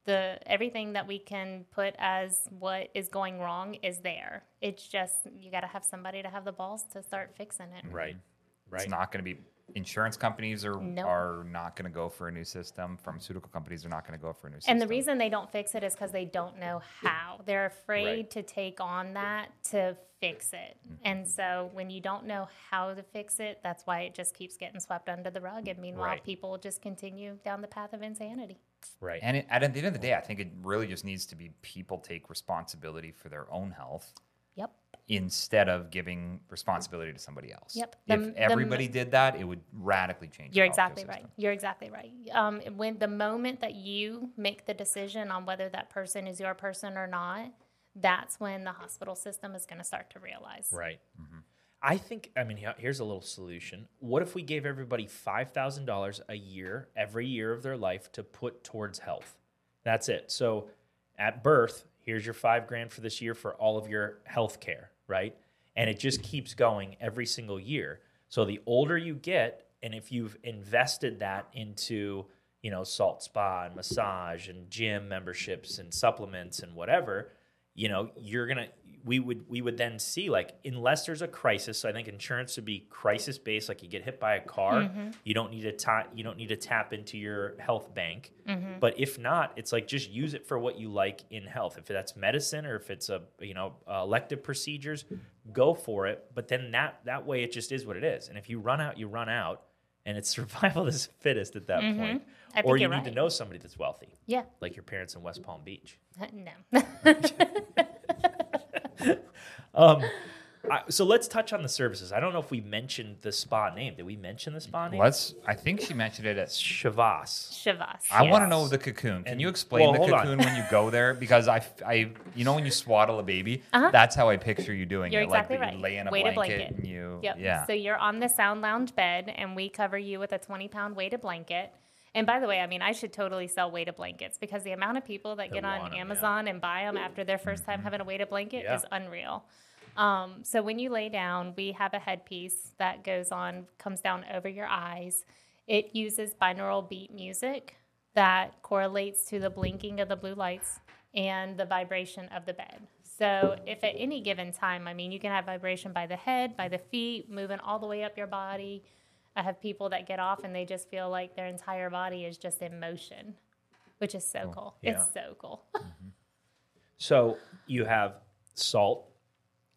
The everything that we can put as what is going wrong is there. It's just you got to have somebody to have the balls to start fixing it. Right. Mm-hmm. Right. It's not going to be. Insurance companies are Nope. are not going to go for a new system. Pharmaceutical companies are not going to go for a new system. And the reason they don't fix it is because they don't know how. They're afraid Right. to take on that to fix it. Mm-hmm. And so when you don't know how to fix it, that's why it just keeps getting swept under the rug. And meanwhile, Right. people just continue down the path of insanity. Right. And it, at the end of the day, I think it really just needs to be people take responsibility for their own health Yep. instead of giving responsibility to somebody else. Yep. If The- the everybody did that, it would radically change. You're exactly right. You're exactly right. Um, when the moment that you make the decision on whether that person is your person or not, that's when the hospital system is going to start to realize. Right. I think, I mean, here's a little solution. What if we gave everybody $5,000 a year, every year of their life, to put towards health? That's it. So at birth, here's your five grand for this year for all of your health care, right? And it just keeps going every single year. So the older you get, and if you've invested that into, you know, salt spa and massage and gym memberships and supplements and whatever, you know, you're gonna we would we would then see like unless there's a crisis so i think insurance would be crisis based like you get hit by a car you don't need to ta- you don't need to tap into your health bank. But if not it's like just use it for what you like in health. If that's medicine or if it's a you know uh, elective procedures go for it. But then that that way it just is what it is. And if you run out you run out. And it's survival is fittest at that point. I think or you need right. to know somebody that's wealthy. Yeah. like your parents in west palm beach. No. Um, I, so let's touch on the services. I don't know if we mentioned the spa name. Did we mention the spa name? Let's. I think she mentioned it as. Shvaas. Shvaas. I want to know the cocoon. Can And- you explain well, the hold on. cocoon when you go there? Because I, I, you know, when you swaddle a baby, that's how I picture you doing Uh-huh. You're it. exactly like that right. you lay in a Weighted blanket, blanket. and you, Yep. yeah. So you're on the sound lounge bed, and we cover you with a 20 pound weighted blanket. And by the way, I mean, I should totally sell weighted blankets because the amount of people that get want on 'em, yeah. Amazon and buy them after their 1st time having a weighted blanket Yeah. is unreal. Um, so when you lay down, we have a headpiece that goes on, comes down over your eyes. It uses binaural beat music that correlates to the blinking of the blue lights and the vibration of the bed. So if at any given time, I mean, you can have vibration by the head, by the feet, moving all the way up your body. I have people that get off and they just feel like their entire body is just in motion, which is so cool. Yeah. It's so cool. Mm-hmm. So you have salt,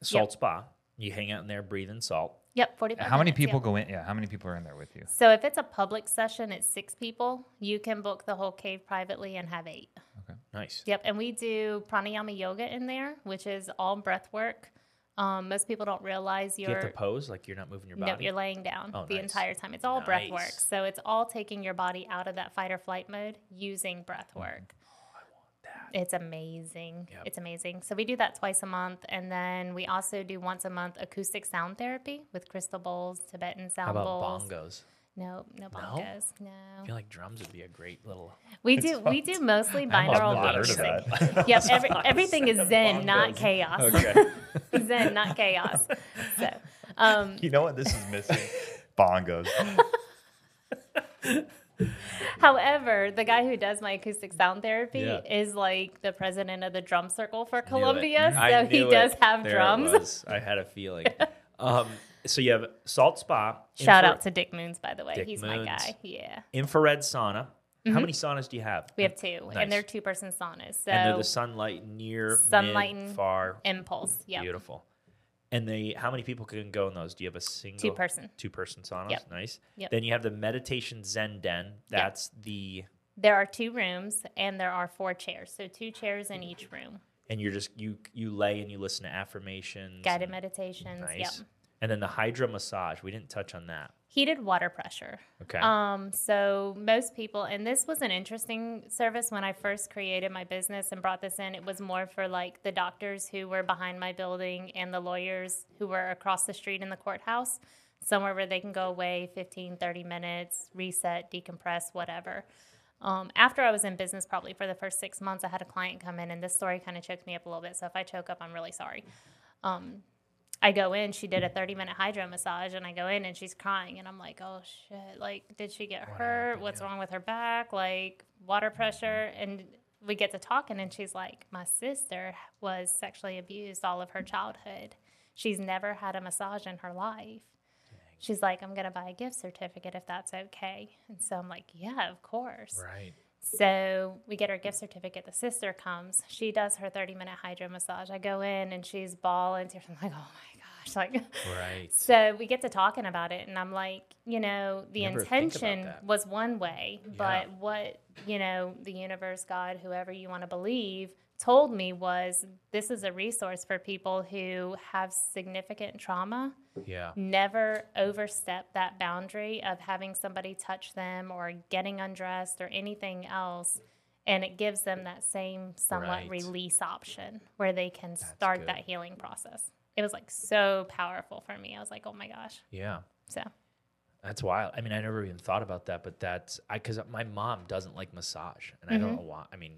salt Yep. spa. You hang out in there breathing salt. yep, 45 how many minutes, yeah. people go in? Yeah, how many people are in there with you? So if it's a public session, it's six people. You can book the whole cave privately and have eight. Okay, Nice. Yep, and we do pranayama yoga in there, which is all breath work. Um, most people don't realize Do you you're have to pose like you're not moving your body? no, you're laying down Oh, the nice. entire time. It's all breath work. So it's all taking your body out of that fight or flight mode using breath Mm-hmm. work. Oh, that. It's amazing. Yep. It's amazing. So we do that twice a month, and then we also do once a month acoustic sound therapy with crystal bowls, Tibetan sound How about bowls. bongos? No, no bongos. No. I feel like drums would be a great little. We do we do mostly must binaural have heard of music. yep, every, everything is zen, not chaos. Okay. zen, not chaos. So, um, You know what this is missing? Bongos. however, the guy who does my acoustic sound therapy Yeah. is like the president of the drum circle for Columbia, so he knew does have There it drums. was. I had a feeling. um, so you have salt spa. Shout infra- out to Dick Moons, by the way. Dick He's my Moons. guy. Yeah. infrared sauna. How many saunas do you have? Mm-hmm. We have two, Nice. and they're two person saunas. So and they're the sunlight near, Sunlight mid, far. mPulse. Yep. Beautiful. And they, how many people can go in those? Do you have a single Two person. two person saunas? Yep. Nice. Yep. Then you have the meditation Zen Den. That's the There are two rooms and there are four chairs. So two chairs in each room. and you're just you you lay and you listen to affirmations. Guided meditations. Nice. Yep. And then the hydro massage. We didn't touch on that. Heated water pressure. Okay. Um, so most people, and this was an interesting service when I first created my business and brought this in. It was more for like the doctors who were behind my building and the lawyers who were across the street in the courthouse, somewhere where they can go away 15, 30 minutes, reset, decompress, whatever. Um, after I was in business, probably for the first six months, I had a client come in, and this story kind of choked me up a little bit. So if I choke up, I'm really sorry. Um, I go in, she did a 30 minute hydro massage, and I go in and she's crying. And I'm like, oh shit, like, did she get hurt? What's wrong with her back? Like, water pressure. And we get to talking, and she's like, my sister was sexually abused all of her childhood. She's never had a massage in her life. She's like, I'm going to buy a gift certificate if that's okay. And so I'm like, yeah, of course. right. So we get her gift certificate. The sister comes. She does her 30 minute hydro massage. I go in and she's bawling tears. I'm like, oh my gosh. Like, Right. so we get to talking about it. And I'm like, you know, the Never intention was one way, Yeah. but what, you know, the universe, God, whoever you want to believe, told me was this is a resource for people who have significant trauma Yeah. never overstep that boundary of having somebody touch them or getting undressed or anything else and it gives them that same somewhat Right. release option where they can start good. that healing process it was like so powerful for me i was like oh my gosh Yeah. so That's wild. I mean, I never even thought about that, but that's I because my mom doesn't like massage, and I don't mm-hmm. know why. I mean,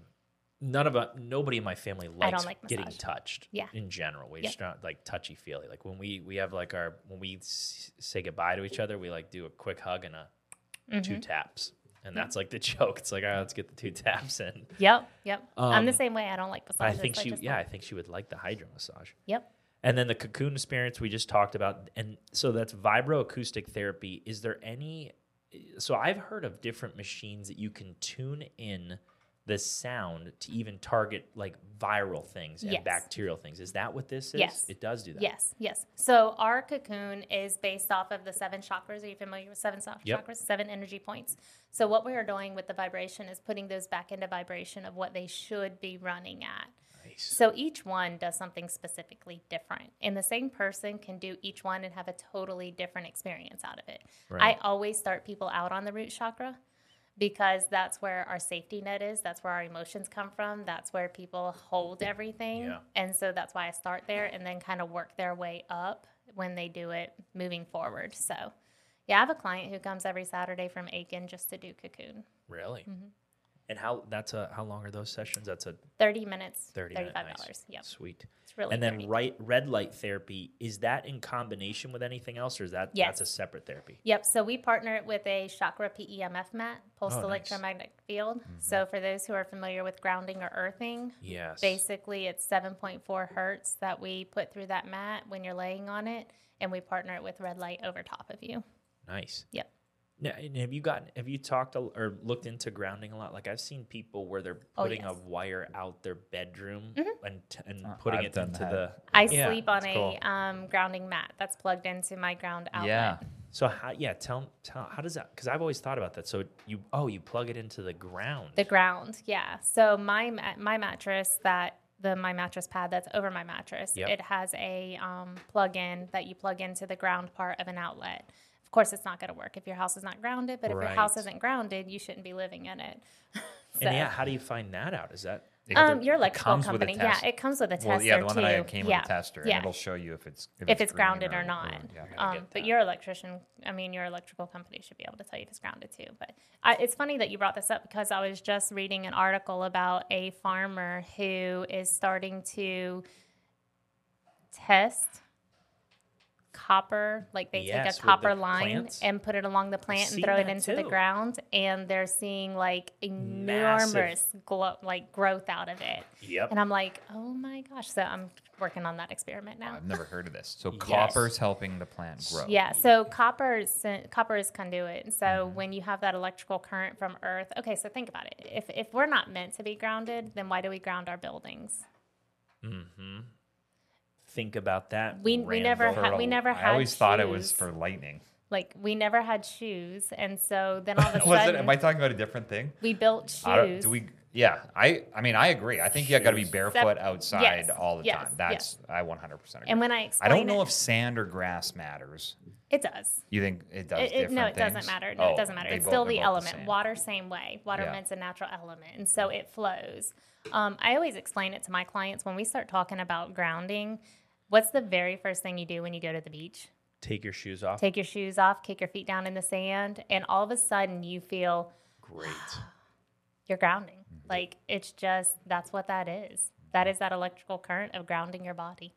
none of us, nobody in my family. Likes like getting massage. touched. Yeah. In general, we Yeah. just not like touchy feely. Like when we we have like our when we s- say goodbye to each other, we like do a quick hug and a Mm-hmm. two taps, and that's like the joke. It's like, all right, let's get the two taps in. yep yep i'm the Um, same way i don't like But I massages think she, just yeah, I think she would like the hydro massage. yep And then the cocoon experience we just talked about, and so that's vibroacoustic therapy. Is there any? So I've heard of different machines that you can tune in the sound to even target like viral things and Yes. bacterial things. Is that what this is? Yes. it does do that. Yes, yes. So our cocoon is based off of the seven chakras. Are you familiar with seven Yep. chakras? Seven energy points. So what we are doing with the vibration is putting those back into vibration of what they should be running at. Nice. So each one does something specifically different. And the same person can do each one and have a totally different experience out of it. Right. I always start people out on the root chakra because that's where our safety net is. That's where our emotions come from. That's where people hold everything. Yeah. And so that's why I start there and then kind of work their way up when they do it moving forward. So, yeah, I have a client who comes every Saturday from Aiken just to do cocoon. Really? Mm-hmm. And how that's a how long are those sessions? That's a 30 minutes, thirty minute, $35. nice. Yep. Sweet. It's really and then 30. right red light therapy is that in combination with anything else, or is that Yes. that's a separate therapy? Yep. So we partner it with a chakra PEMF mat, pulsed Oh, nice. electromagnetic field. Mm-hmm. So for those who are familiar with grounding or earthing, Yes. basically it's 7.4 hertz that we put through that mat when you're laying on it, and we partner it with red light over top of you. Nice. Yep. Now, and have you gotten have you talked a, or looked into grounding a lot? Like I've seen people where they're Oh, putting yes. Mm-hmm. a wire out their bedroom and t- and putting I've it done into that. the. I Yeah, sleep on a cool. um, grounding mat that's plugged into my ground outlet. Yeah. So how yeah tell tell how does that because I've always thought about that. So you oh you plug it into the ground. The ground, yeah. So my my mattress that the my mattress pad that's over my mattress, Yep. it has a um, plug-in that you plug into the ground part of an outlet. Of course, it's not going to work if your house is not grounded. But if your house isn't grounded, you shouldn't be living in it. so, and yeah, how do you find that out? Is that um, your electrical comes with a company, yeah, it comes with a tester Well, yeah, the one too. that I came yeah. with a tester, yeah. and it'll show you if it's if it's green grounded or, not. yeah. Um, but your electrician, I mean, your electrical company should be able to tell you if it's grounded too. But I, it's funny that you brought this up because I was just reading an article about a farmer who is starting to test copper, like they Yes, take a copper line plants. and put it along the plant and throw it into the ground, and they're seeing like Massive. enormous like growth out of it. Yep. And I'm like, oh my gosh! So I'm working on that experiment now. I've never heard of this. So Yes. copper's helping the plant grow. Yeah, so copper is copper is conduit. And so Mm-hmm. when you have that electrical current from Earth, okay, so think about it. If if we're not meant to be grounded, then why do we ground our buildings? Mm-hmm. Think about that. We- we never had- For we a- never I had always thought it was for lightning. Like we never had shoes, and so then all of a Was it? sudden Am I talking about a different thing? we built shoes. do we? Yeah, I. I mean, I agree. I think you got to be barefoot outside yes, all the yes, time. That's I 100 percent agree. and when I I don't know it, if sand or grass matters. it does. You think it does? It, it, no, it doesn't matter. No, Oh, it doesn't matter. It's both- still they're the element. same. Water, same way. Water Yeah. is a natural element, and so it flows. Um, I always explain it to my clients when we start talking about grounding. What's the very first thing you do when you go to the beach? Take your shoes off. Take your shoes off, kick your feet down in the sand, and all of a sudden you feel Great. you're grounding. Mm-hmm. Like it's just that's what that is. That is that electrical current of grounding your body.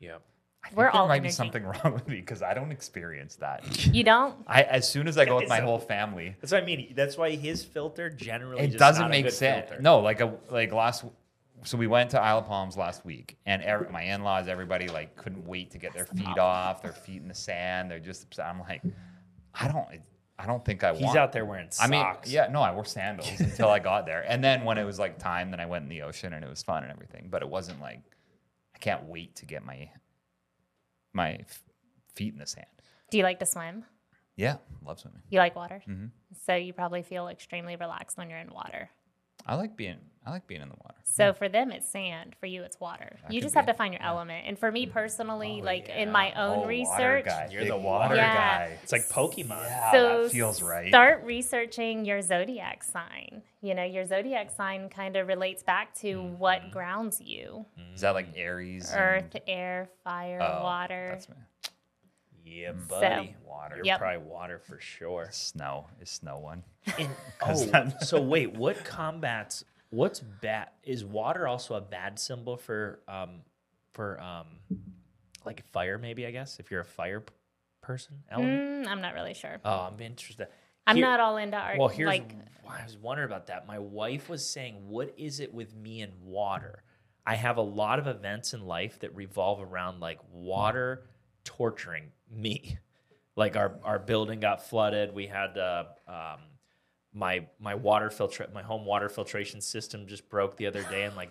Yep. I think We're there all might be something wrong with me because I don't experience that. You don't? I as soon as I go with my whole family, That's what I mean. That's why his filter generally it just doesn't not a make good sense. filter. No, like a like last. So we went to Isle of Palms last week, and every, my in-laws, everybody like couldn't wait to get their feet off, their feet in the sand. They're just. upset. I'm like, I don't. I don't think I want He's want. out there wearing I mean, socks. yeah, no, I wore sandals until I got there, and then when it was like time, then I went in the ocean, and it was fun and everything. But it wasn't like I can't wait to get my my f- feet in the sand. Do you like to swim? Yeah, love swimming. You like water? Mm-hmm. So you probably feel extremely relaxed when you're in water. I like being I like being in the water. So for them, it's sand. For you, it's water. you just have to find your element. And for me personally, Oh, like in my own Oh, water research, guy. You're the water Yeah. guy. It's like Pokemon. Yeah, so that feels right. Start researching your zodiac sign. You know, your zodiac sign kind of relates back to Mm-hmm. what grounds you: Is that like Aries? and- earth, air, fire, Oh, water. That's me. Yeah, So- buddy. Water. You're Yep. probably water for sure. Snow is snow one. And, oh, so wait, what combats? What's bad? Is water also a bad symbol for um for um like fire? Maybe I guess if you're a fire p- person element. Mm, I'm not really sure. Oh, I'm interested. I'm Here- not all into art. Well, here's like why I was wondering about that. My wife was saying, "What is it with me and water? I have a lot of events in life that revolve around like water torturing me. Like our our building got flooded. We had uh, um, my my water filter my home water filtration system just broke the other day and like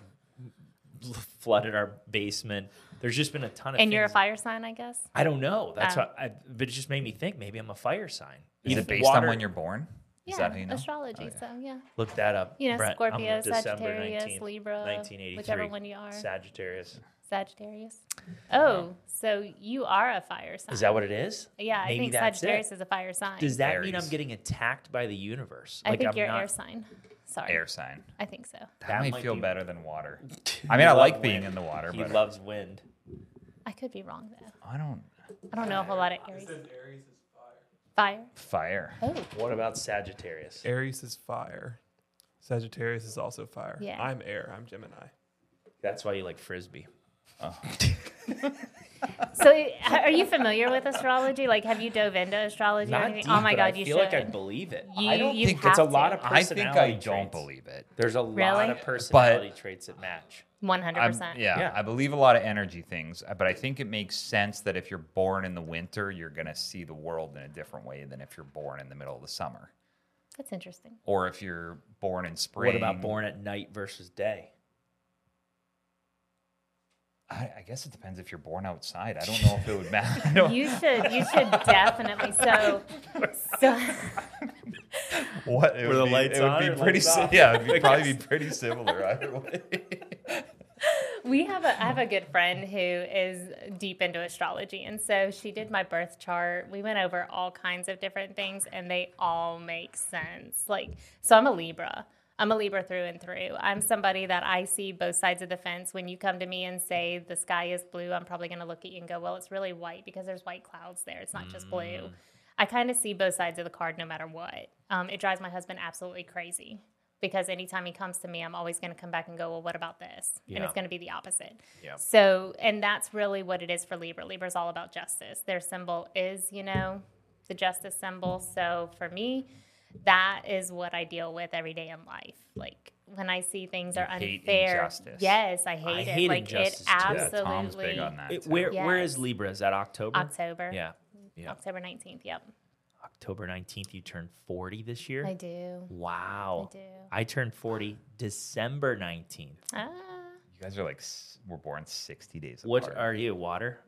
flooded our basement. There's just been a ton of and you're a fire sign, I guess. I don't know. That's Oh. what I, but it just made me think maybe I'm a fire sign. Is If it based water- on when you're born? Is yeah, that how you know? astrology. Oh, yeah. So yeah, Look that up. you know, Brett. I'm Scorpio, Sagittarius, 19th, Libra, 1983. whichever one you are. Sagittarius. Sagittarius. Oh, so you are a fire sign. Is that what it is? Yeah, I think that's Sagittarius it. is a fire sign. Does that mean I'm getting attacked by the universe? I think I'm you're not- air sign. Sorry. Air sign. I think so. That, That might might feel be- better than water. I mean, I loves like being wind. in the water, but. He but loves wind. I could be wrong though. I don't. I don't know a whole lot of Aries. Aries is Fire. Fire. Oh, What about Sagittarius? Aries is fire. Sagittarius is also fire. Yeah. I'm air. I'm Gemini. That's why you like frisbee. so are you familiar with astrology? Like, have you dove into astrology or anything? deep, oh my god, I you feel should. like I believe it. you, I don't you think have it's a to. lot of I think I Personality don't traits. believe it. There's a lot of personality traits that match. One hundred percent. yeah, Yeah. I believe a lot of energy things, uh, but I think it makes sense that if you're born in the winter, you're going to see the world in a different way than if you're born in the middle of the summer, That's interesting. or if you're born in spring. What about born at night versus day? I, I guess it depends if you're born outside. I don't know if it would matter. I You should. You should definitely. So, so what it Were would the be, lights it would be pretty. lights si- Yeah, it'd be, probably be pretty similar either way. we have a I have a good friend who is deep into astrology, and so she did my birth chart. We went over all kinds of different things, and they all make sense. Like, so I'm a Libra. I'm a Libra through and through. I'm somebody that I see both sides of the fence. When you come to me and say the sky is blue, I'm probably going to look at you and go, "Well, it's really white because there's white clouds there. It's not just blue." I kind of see both sides of the card no matter what. Um, it drives my husband absolutely crazy because anytime he comes to me, I'm always going to come back and go, well, what about this? And it's going to be the opposite. Yeah. So, and that's really what it is for Libra. Libra is all about justice. Their symbol is, you know, the justice symbol. So for me, that is what I deal with every day in life. Like when I see things are unfair. injustice. Yes, I hate I it. hate like injustice it too. Yeah, absolutely. Tom's big on that. It- where where Yes. is Libra? Is that October? October. Yeah. Yeah. October 19th. Yep. October 19th, you turned 40 this year? I do. Wow. I do. I turned 40 December 19th. Ah. You guys are like we're born sixty days apart. What are you? Water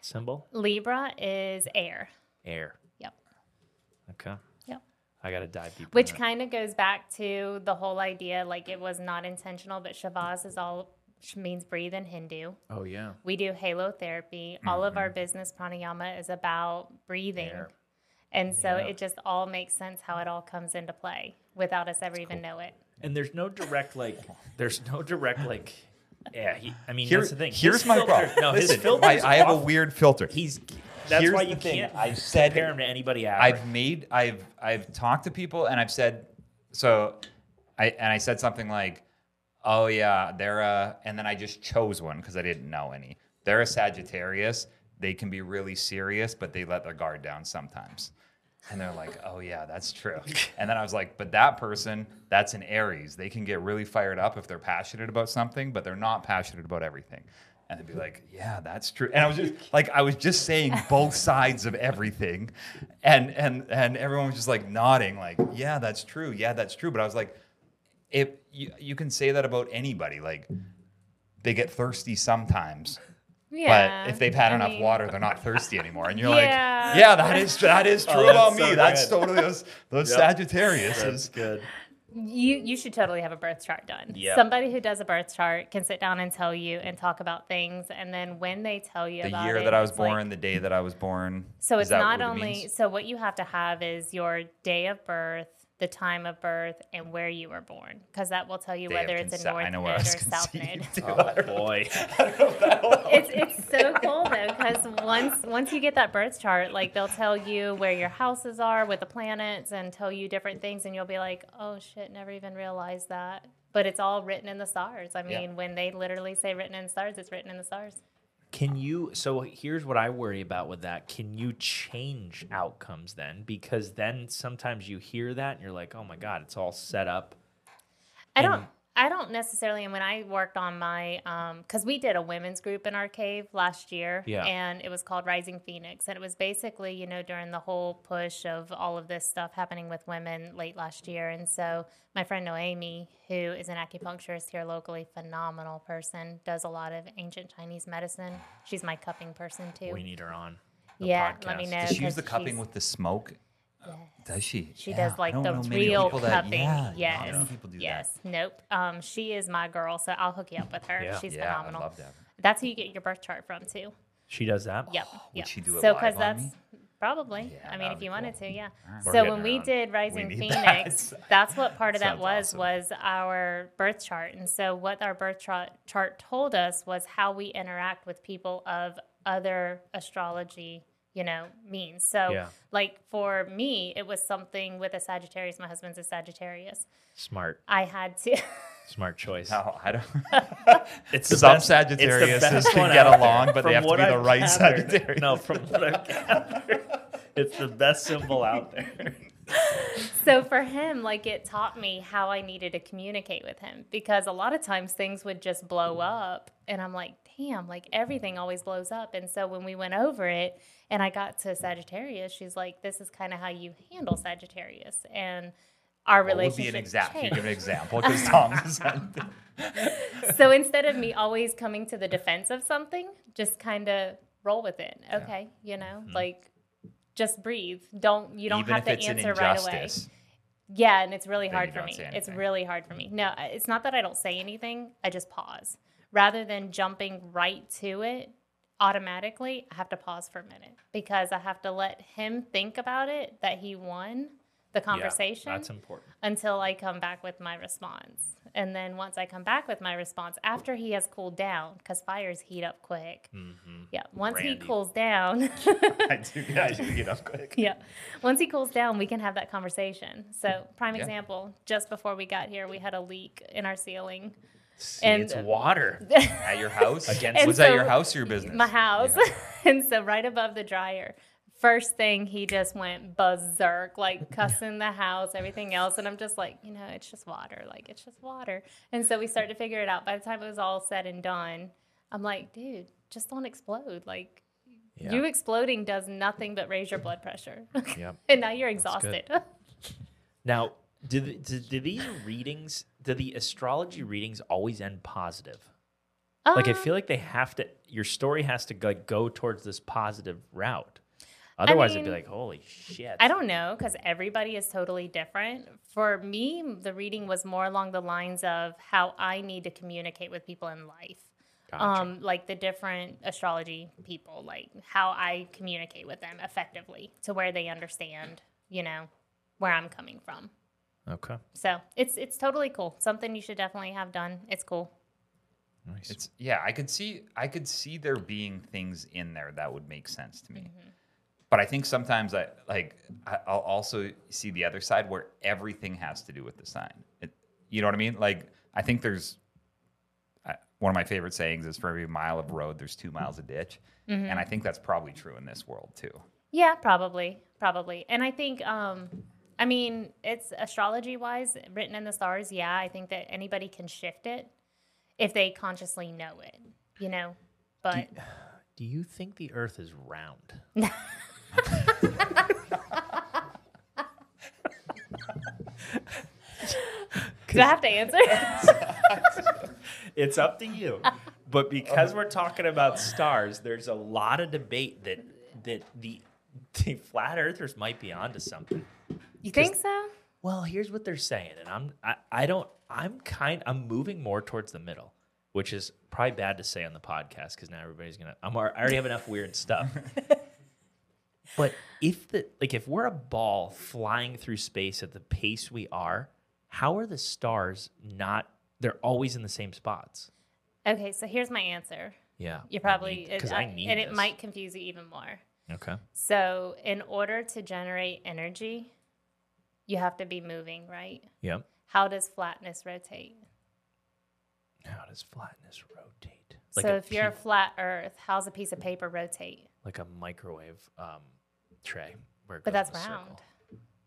symbol? Libra is air. Air. Yep. Okay. Yep. I got to dive deeper. Which kind of goes back to the whole idea like it was not intentional, but Shvaas is all means breathe in Hindu. Oh, yeah. We do halotherapy. All of our mm-hmm. business pranayama is about breathing. Air. And so Yeah. it just all makes sense how it all comes into play without us ever even know it. And there's no direct, like, there's no direct, like, yeah. He, I mean, Here- that's the thing. Here's His my filter- problem. No, his Listen, filter. I, I have a weird filter. He's. That's Here's why you can't I've said- compare him to anybody average. I've made I've I've talked to people and I've said so I and I said something like, "Oh yeah, they're a," and then I just chose one because I didn't know any. They're a Sagittarius. They can be really serious, but they let their guard down sometimes. And they're like, "Oh yeah, that's true." And then I was like, "But that person, that's an Aries. They can get really fired up if they're passionate about something, but they're not passionate about everything." And they'd be like, "Yeah, that's true." And I was just like, I was just saying both sides of everything, and and and everyone was just like nodding, like, "Yeah, that's true. Yeah, that's true." But I was like, if you you can say that about anybody, like they get thirsty sometimes, Yeah. but if they've had I enough mean, water, they're not thirsty anymore. And you're Yeah. like, "Yeah, that is that is oh, true Oh, about so me. That's totally those those Yep. Sagittarius." That's good. You you should totally have a birth chart done. Yep. Somebody who does a birth chart can sit down and tell you and talk about things, and then when they tell you about. The about year it, that I was it's like- born, the day that I was born. so it's not what it only so what you have to have is your day of birth, the time of birth, and where you were born, because that will tell you Day whether it's a conce- north I oh, know node where I or was south conceived, node. Oh boy. it's it's so cool though because once once you get that birth chart, like they'll tell you where your houses are with the planets and tell you different things, and you'll be like, oh shit, never even realized that. But it's all written in the stars. I Yeah. mean, when they literally say written in the stars, it's written in the stars. Can you? So here's what I worry about with that. Can you change outcomes then? Because then sometimes you hear that and you're like, oh my god, it's all set up. I don't. I don't necessarily. And when I worked on my, um, because we did a women's group in our cave last year, Yeah. and it was called Rising Phoenix, and it was basically, you know, during the whole push of all of this stuff happening with women late last year, and so my friend Noemi, who is an acupuncturist here locally, phenomenal person, does a lot of ancient Chinese medicine. She's my cupping person too. We need her on. the yeah, let me know. Does she use the cupping with the smoke? Does she? She Yeah, does like the real people that- cupping. yeah, not yes. many people do that. yes. Nope. Um, she is my girl, so I'll hook you up with her. Yeah. She's Yeah, I'd phenomenal. love to have her. That's who you get your birth chart from too. She does that. Yep. Would yep. she do it so because that's me? probably. Yeah, I mean, if be you wanted to, yeah. We're So when her we on. did Rising need Phoenix, that. that's what part of that was awesome. was our birth chart. And so what our birth chart chart told us was how we interact with people of other astrology, you know, means. So Yeah. like for me, it was something with a Sagittarius. My husband's a Sagittarius. Smart. I had to. Smart choice. No, I don't. It's the Some best- Sagittarius best can get along, but they have to be the I've right gathered- Sagittarius. No, from what I've gathered, it's the best symbol out there. so for him, like it taught me how I needed to communicate with him because a lot of times things would just blow up. And I'm like, damn, like everything always blows up. And so when we went over it and I got to Sagittarius, she's like, this is kind of how you handle Sagittarius. And our What would relationship be an example? You give an example? Because Tom's so instead of me always coming to the defense of something, just kind of roll with it. Okay, you know, hmm. like just breathe. Don't you don't even have to answer right away. Yeah, and it's really Then hard for me. It's really hard for me. No, it's not that I don't say anything. I just pause. Rather than jumping right to it automatically, I have to pause for a minute because I have to let him think about it that he won the conversation Yeah, that's important. until I come back with my response. And then once I come back with my response, after he has cooled down, because fires heat up quick. Mm-hmm. Yeah, once he cools down, I do, I do get up quick. yeah, once he cools down, we can have that conversation. So, prime Yeah. example, just before we got here, we had a leak in our ceiling. See, And- it's water. At your house? Against- Was And that your house or your business? My house. Yeah. and so, right above the dryer, first thing he just went berserk, like cussing the house, everything else. And I'm just like, you know, it's just water. Like, it's just water. And so we started to figure it out. By the time it was all said and done, I'm like, dude, just don't explode. Like, Yeah. you exploding does nothing but raise your blood pressure. Yep. and now you're exhausted. Now, do, the, do, do these readings, do the astrology readings always end positive? Like, I Um, feel like they have to, your story has to like, go towards this positive route. Otherwise, it'd be like, holy shit. I don't know because everybody is totally different. For me, the reading was more along the lines of how I need to communicate with people in life. Gotcha. Um, like the different astrology people, like how I communicate with them effectively to where they understand, you know, where I'm coming from. Okay. So it's it's totally cool. Something you should definitely have done. It's cool. Nice. It's yeah, I could see I could see there being things in there that would make sense to me. Mm-hmm. But I think sometimes I like I- I'll also see the other side where everything has to do with the sign. It, you know what I mean? Like I think there's I, one of my favorite sayings is for every mile of road there's 2 miles of ditch. Mm-hmm. And I think that's probably true in this world too. Yeah, probably, probably. And I think, um, I mean, it's astrology wise, written in the stars. Yeah, I think that anybody can shift it if they consciously know it, you know. But Do you think the earth is round? do I have to answer? It's up to you. But because we're talking about stars, there's a lot of debate that that the, the flat earthers might be onto something. You think so? Well, here's what they're saying, and I'm I, I don't I'm kind I'm moving more towards the middle, which is probably bad to say on the podcast because now everybody's gonna I'm I already have enough weird stuff. but if the like if we're a ball flying through space at the pace we are, how are the stars not? They're always in the same spots. Okay, so here's my answer. Yeah, You're probably because it- I need and it might confuse you even more. Okay. So, in order to generate energy, you have to be moving, right? Yep. How does flatness rotate? How does flatness rotate? so, a if you're a flat Earth, how's a piece of paper rotate? like a microwave um, tray, But that's round. circle.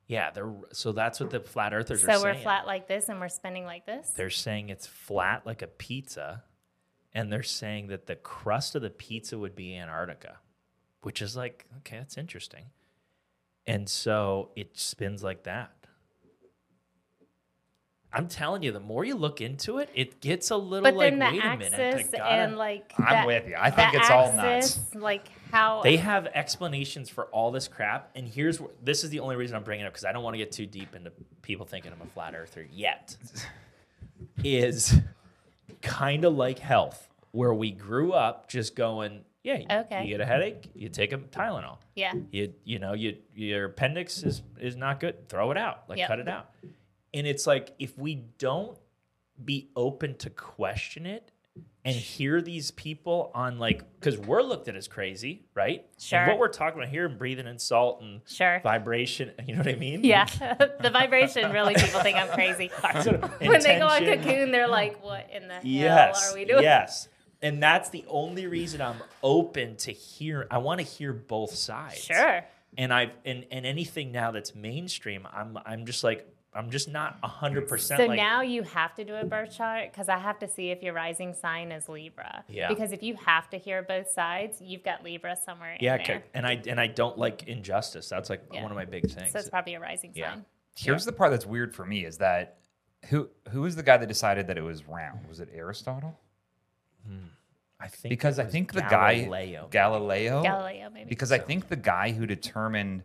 Yeah, they're so that's what the flat earthers So are we're flat like this, and we're spinning like this. They're saying it's flat like a pizza, and they're saying that the crust of the pizza would be Antarctica, which is like okay, that's interesting. And so it spins like that. I'm telling you, the more you look into it, it gets a little but like, then the wait a minute, gotta- and like I'm that- with you. I think it's all nuts. Like how They have explanations for all this crap, and here's wh- this is the only reason I'm bringing it up because I don't want to get too deep into people thinking I'm a flat earther yet. is kind of like health, where we grew up just going, yeah, you- Okay. you get a headache, you take a Tylenol. yeah. You you know you your appendix is is not good, throw it out, like Yep. cut it out. And it's like if we don't be open to question it and hear these people on like because we're looked at as crazy, right? Sure. And what we're talking about here, and breathing in salt and Sure. vibration, you know what I mean? Yeah, the vibration really people think I'm crazy. Sort of when they go on cocoon, they're like, "What in the Yes. hell are we doing?" Yes. And that's the only reason I'm open to hear. I want to hear both sides. Sure. And I and and anything now that's mainstream, I'm I'm just like I'm just not hundred percent. So like, now you have to do a birth chart because I have to see if your rising sign is Libra. Yeah. Because if you have to hear both sides, you've got Libra somewhere yeah, in there. okay. and I and I don't like injustice. That's like Yeah. one of my big things. So it's probably a rising Yeah. sign. Here's the part that's weird for me is that who who was the guy that decided that it was round? Was it Aristotle? I think Because I think the Galileo. guy Galileo. Galileo, maybe. Because I think the guy who determined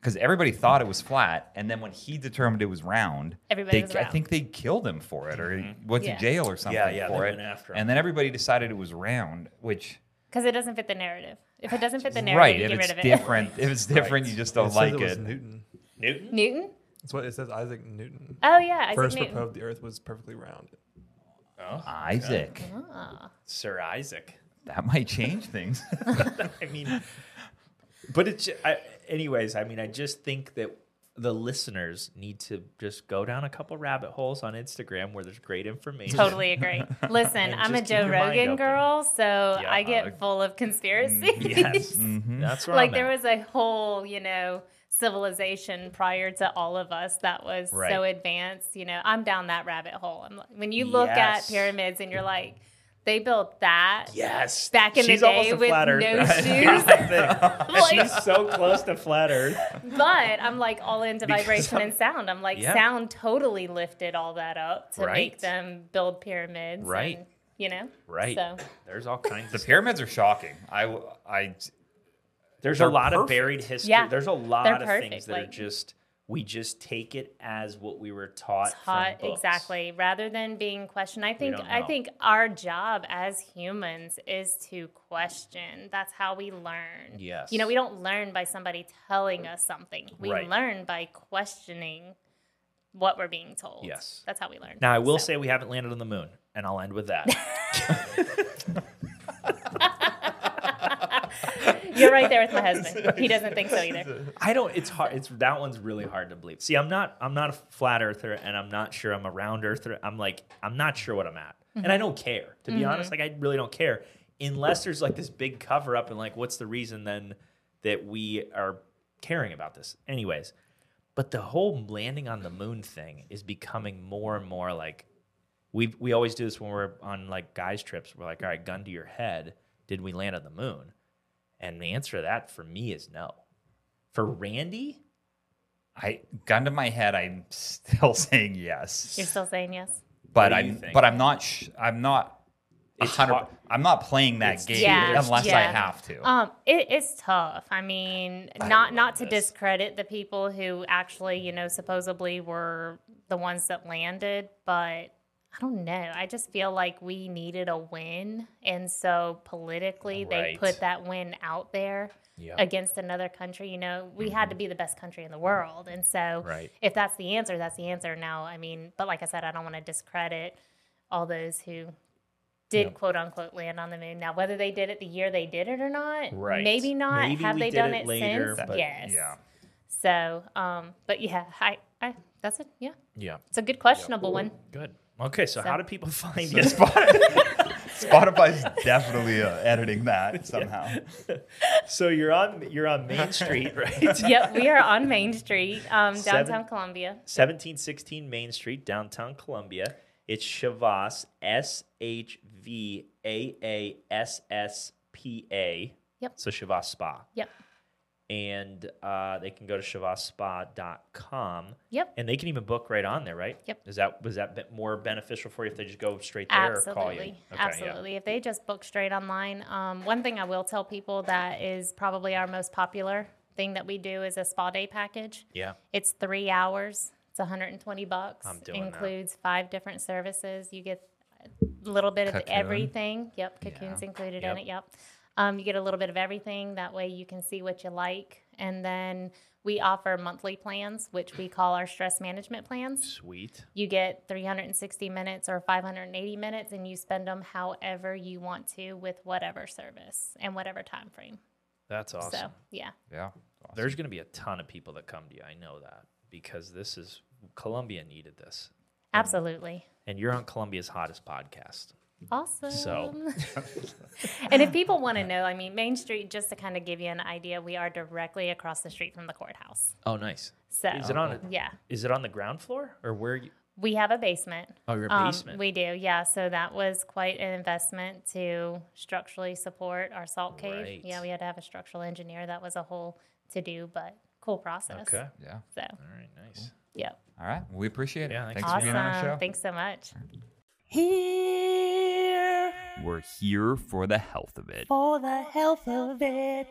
because everybody thought it was flat, and then when he determined it was round, Everybody they, was I think they killed him for it, or he mm-hmm. went Yeah. to jail or something yeah, for it. went after him. and then everybody decided it was round, which Because it doesn't fit the narrative. If it doesn't fit the narrative, right, you if get rid it's of it. different, if it's different, you just don't it like says it was it. Newton. Newton. Newton? That's what it says. Isaac Newton Oh yeah, Isaac first Newton. proposed the Earth was perfectly round. Oh, Isaac, Ah. Sir Isaac. that might change things. I mean, but it's I, anyways. I mean, I just think that the listeners need to just go down a couple rabbit holes on Instagram where there's great information. Totally agree. Listen, I'm a Joe Rogan girl, so Yeah, I get uh, full of conspiracies. Yes, Mhm. that's where like I'm there at. was a whole, you know, civilization prior to all of us that was Right. so advanced. You know, I'm down that rabbit hole. I'm like, when you look Yes. at pyramids and you're like, they built that. Yes, Back in the day with flat no earther. shoes. Here's the thing. Like- She's so close to flat Earth. But I'm like all into Because vibration I'm- and sound. I'm like, Yeah. sound totally lifted all that up to Right. make them build pyramids. Right. and, you know? Right. So There's all kinds the pyramids are shocking. I, I, There's a they're lot of buried history. Yeah. There's a lot They're of perfect, things that are just we just take it as what we were taught. from taught books. exactly rather than being questioned i think i think our job as humans is to question that's how we learn Yes. you know we don't learn by somebody telling us something we Right. learn by questioning what we're being told Yes. that's how we learn Now I will So- say we haven't landed on the moon, and I'll end with that. you're right there with my husband he doesn't think so either I don't. It's hard. It's that one's really hard to believe. See, I'm not. I'm not a flat earther, and I'm not sure I'm a round earther. I'm like, I'm not sure what I'm at, and I mm-hmm. don't care. To be mm-hmm. honest, like I really don't care, unless there's like this big cover up, and like, what's the reason then that we are caring about this? Anyways, but the whole landing on the moon thing is becoming more and more like we we always do this when we're on like guys trips. We're like, all right, gun to your head. Did we land on the moon? And the answer to that for me is no. For Randy, I, gun to my head, I'm still saying yes. you're still saying yes but What do you I'm think? but I'm not sh- I'm not It's hundred. I'm not playing that It's- game Yeah, unless I have to. Um, it, it's tough. I mean, I not not to this. discredit the people who actually, you know, supposedly were the ones that landed, but I don't know. I just feel like we needed a win, and so politically they put that win out there Yeah. against another country. You know, we had to be the best country in the world, and so Mm-hmm. Right. if that's the answer, that's the answer. Now, I mean, but like I said, I don't want to discredit all those who did Yep. quote unquote land on the moon. Now, whether they did it the year they did it or not, Right. maybe not. Maybe Have they done it it, later, since? but- yes. yeah. So, um, but yeah, I, I, that's it. Yeah, Yeah. it's a good questionable one. Good. Okay, so, So- how do people find So you? Spotify, Spotify's definitely uh, editing that somehow. so you're on you're on Main Street, right? yep, we are on Main Street, um, downtown Seven- Columbia. 1716 Main Street, downtown Columbia. It's Shvaas, S H V A A S S P A. Yep. So Shvaas Spa. Yep, And uh, they can go to shvaasspa.com. yep. And they can even book right on there, right? Yep. Is that was that bit more beneficial for you if they just go straight there or call you? Absolutely. Yeah. Absolutely. If they just book straight online, um, one thing I will tell people that is probably our most popular thing that we do is a spa day package. Yeah. It's three hours. It's 120 bucks. I'm doing that. Includes five different services. You get a little bit of everything. Yep, cocoons included Yep. in it. Yep. Um, you get a little bit of everything. That way you can see what you like. And then we offer monthly plans, which we call our stress management plans Sweet. you get 360 minutes or 580 minutes and you spend them however you want to with whatever service and whatever time frame That's awesome. so yeah Yeah. There's going to be a ton of people that come to you. I know that because this is Columbia needed this. absolutely And you're on Columbia's hottest podcast. Awesome So- and if people want to know i mean main street just to kind of give you an idea we are directly across the street from the courthouse Oh, nice. so Is it on? A, yeah Is it on the ground floor or where? You, we have a basement oh, your Um, basement. we do, yeah. So that was quite an investment to structurally support our salt cave. Right. Yeah, we had to have a structural engineer. That was a whole to do, but cool process. okay. Yeah. So, All right. Nice. yep. All right. We appreciate it. Yeah, thanks Thanks, for for being on our show. Thanks so much. Here We're here for the health of it. for the health of it.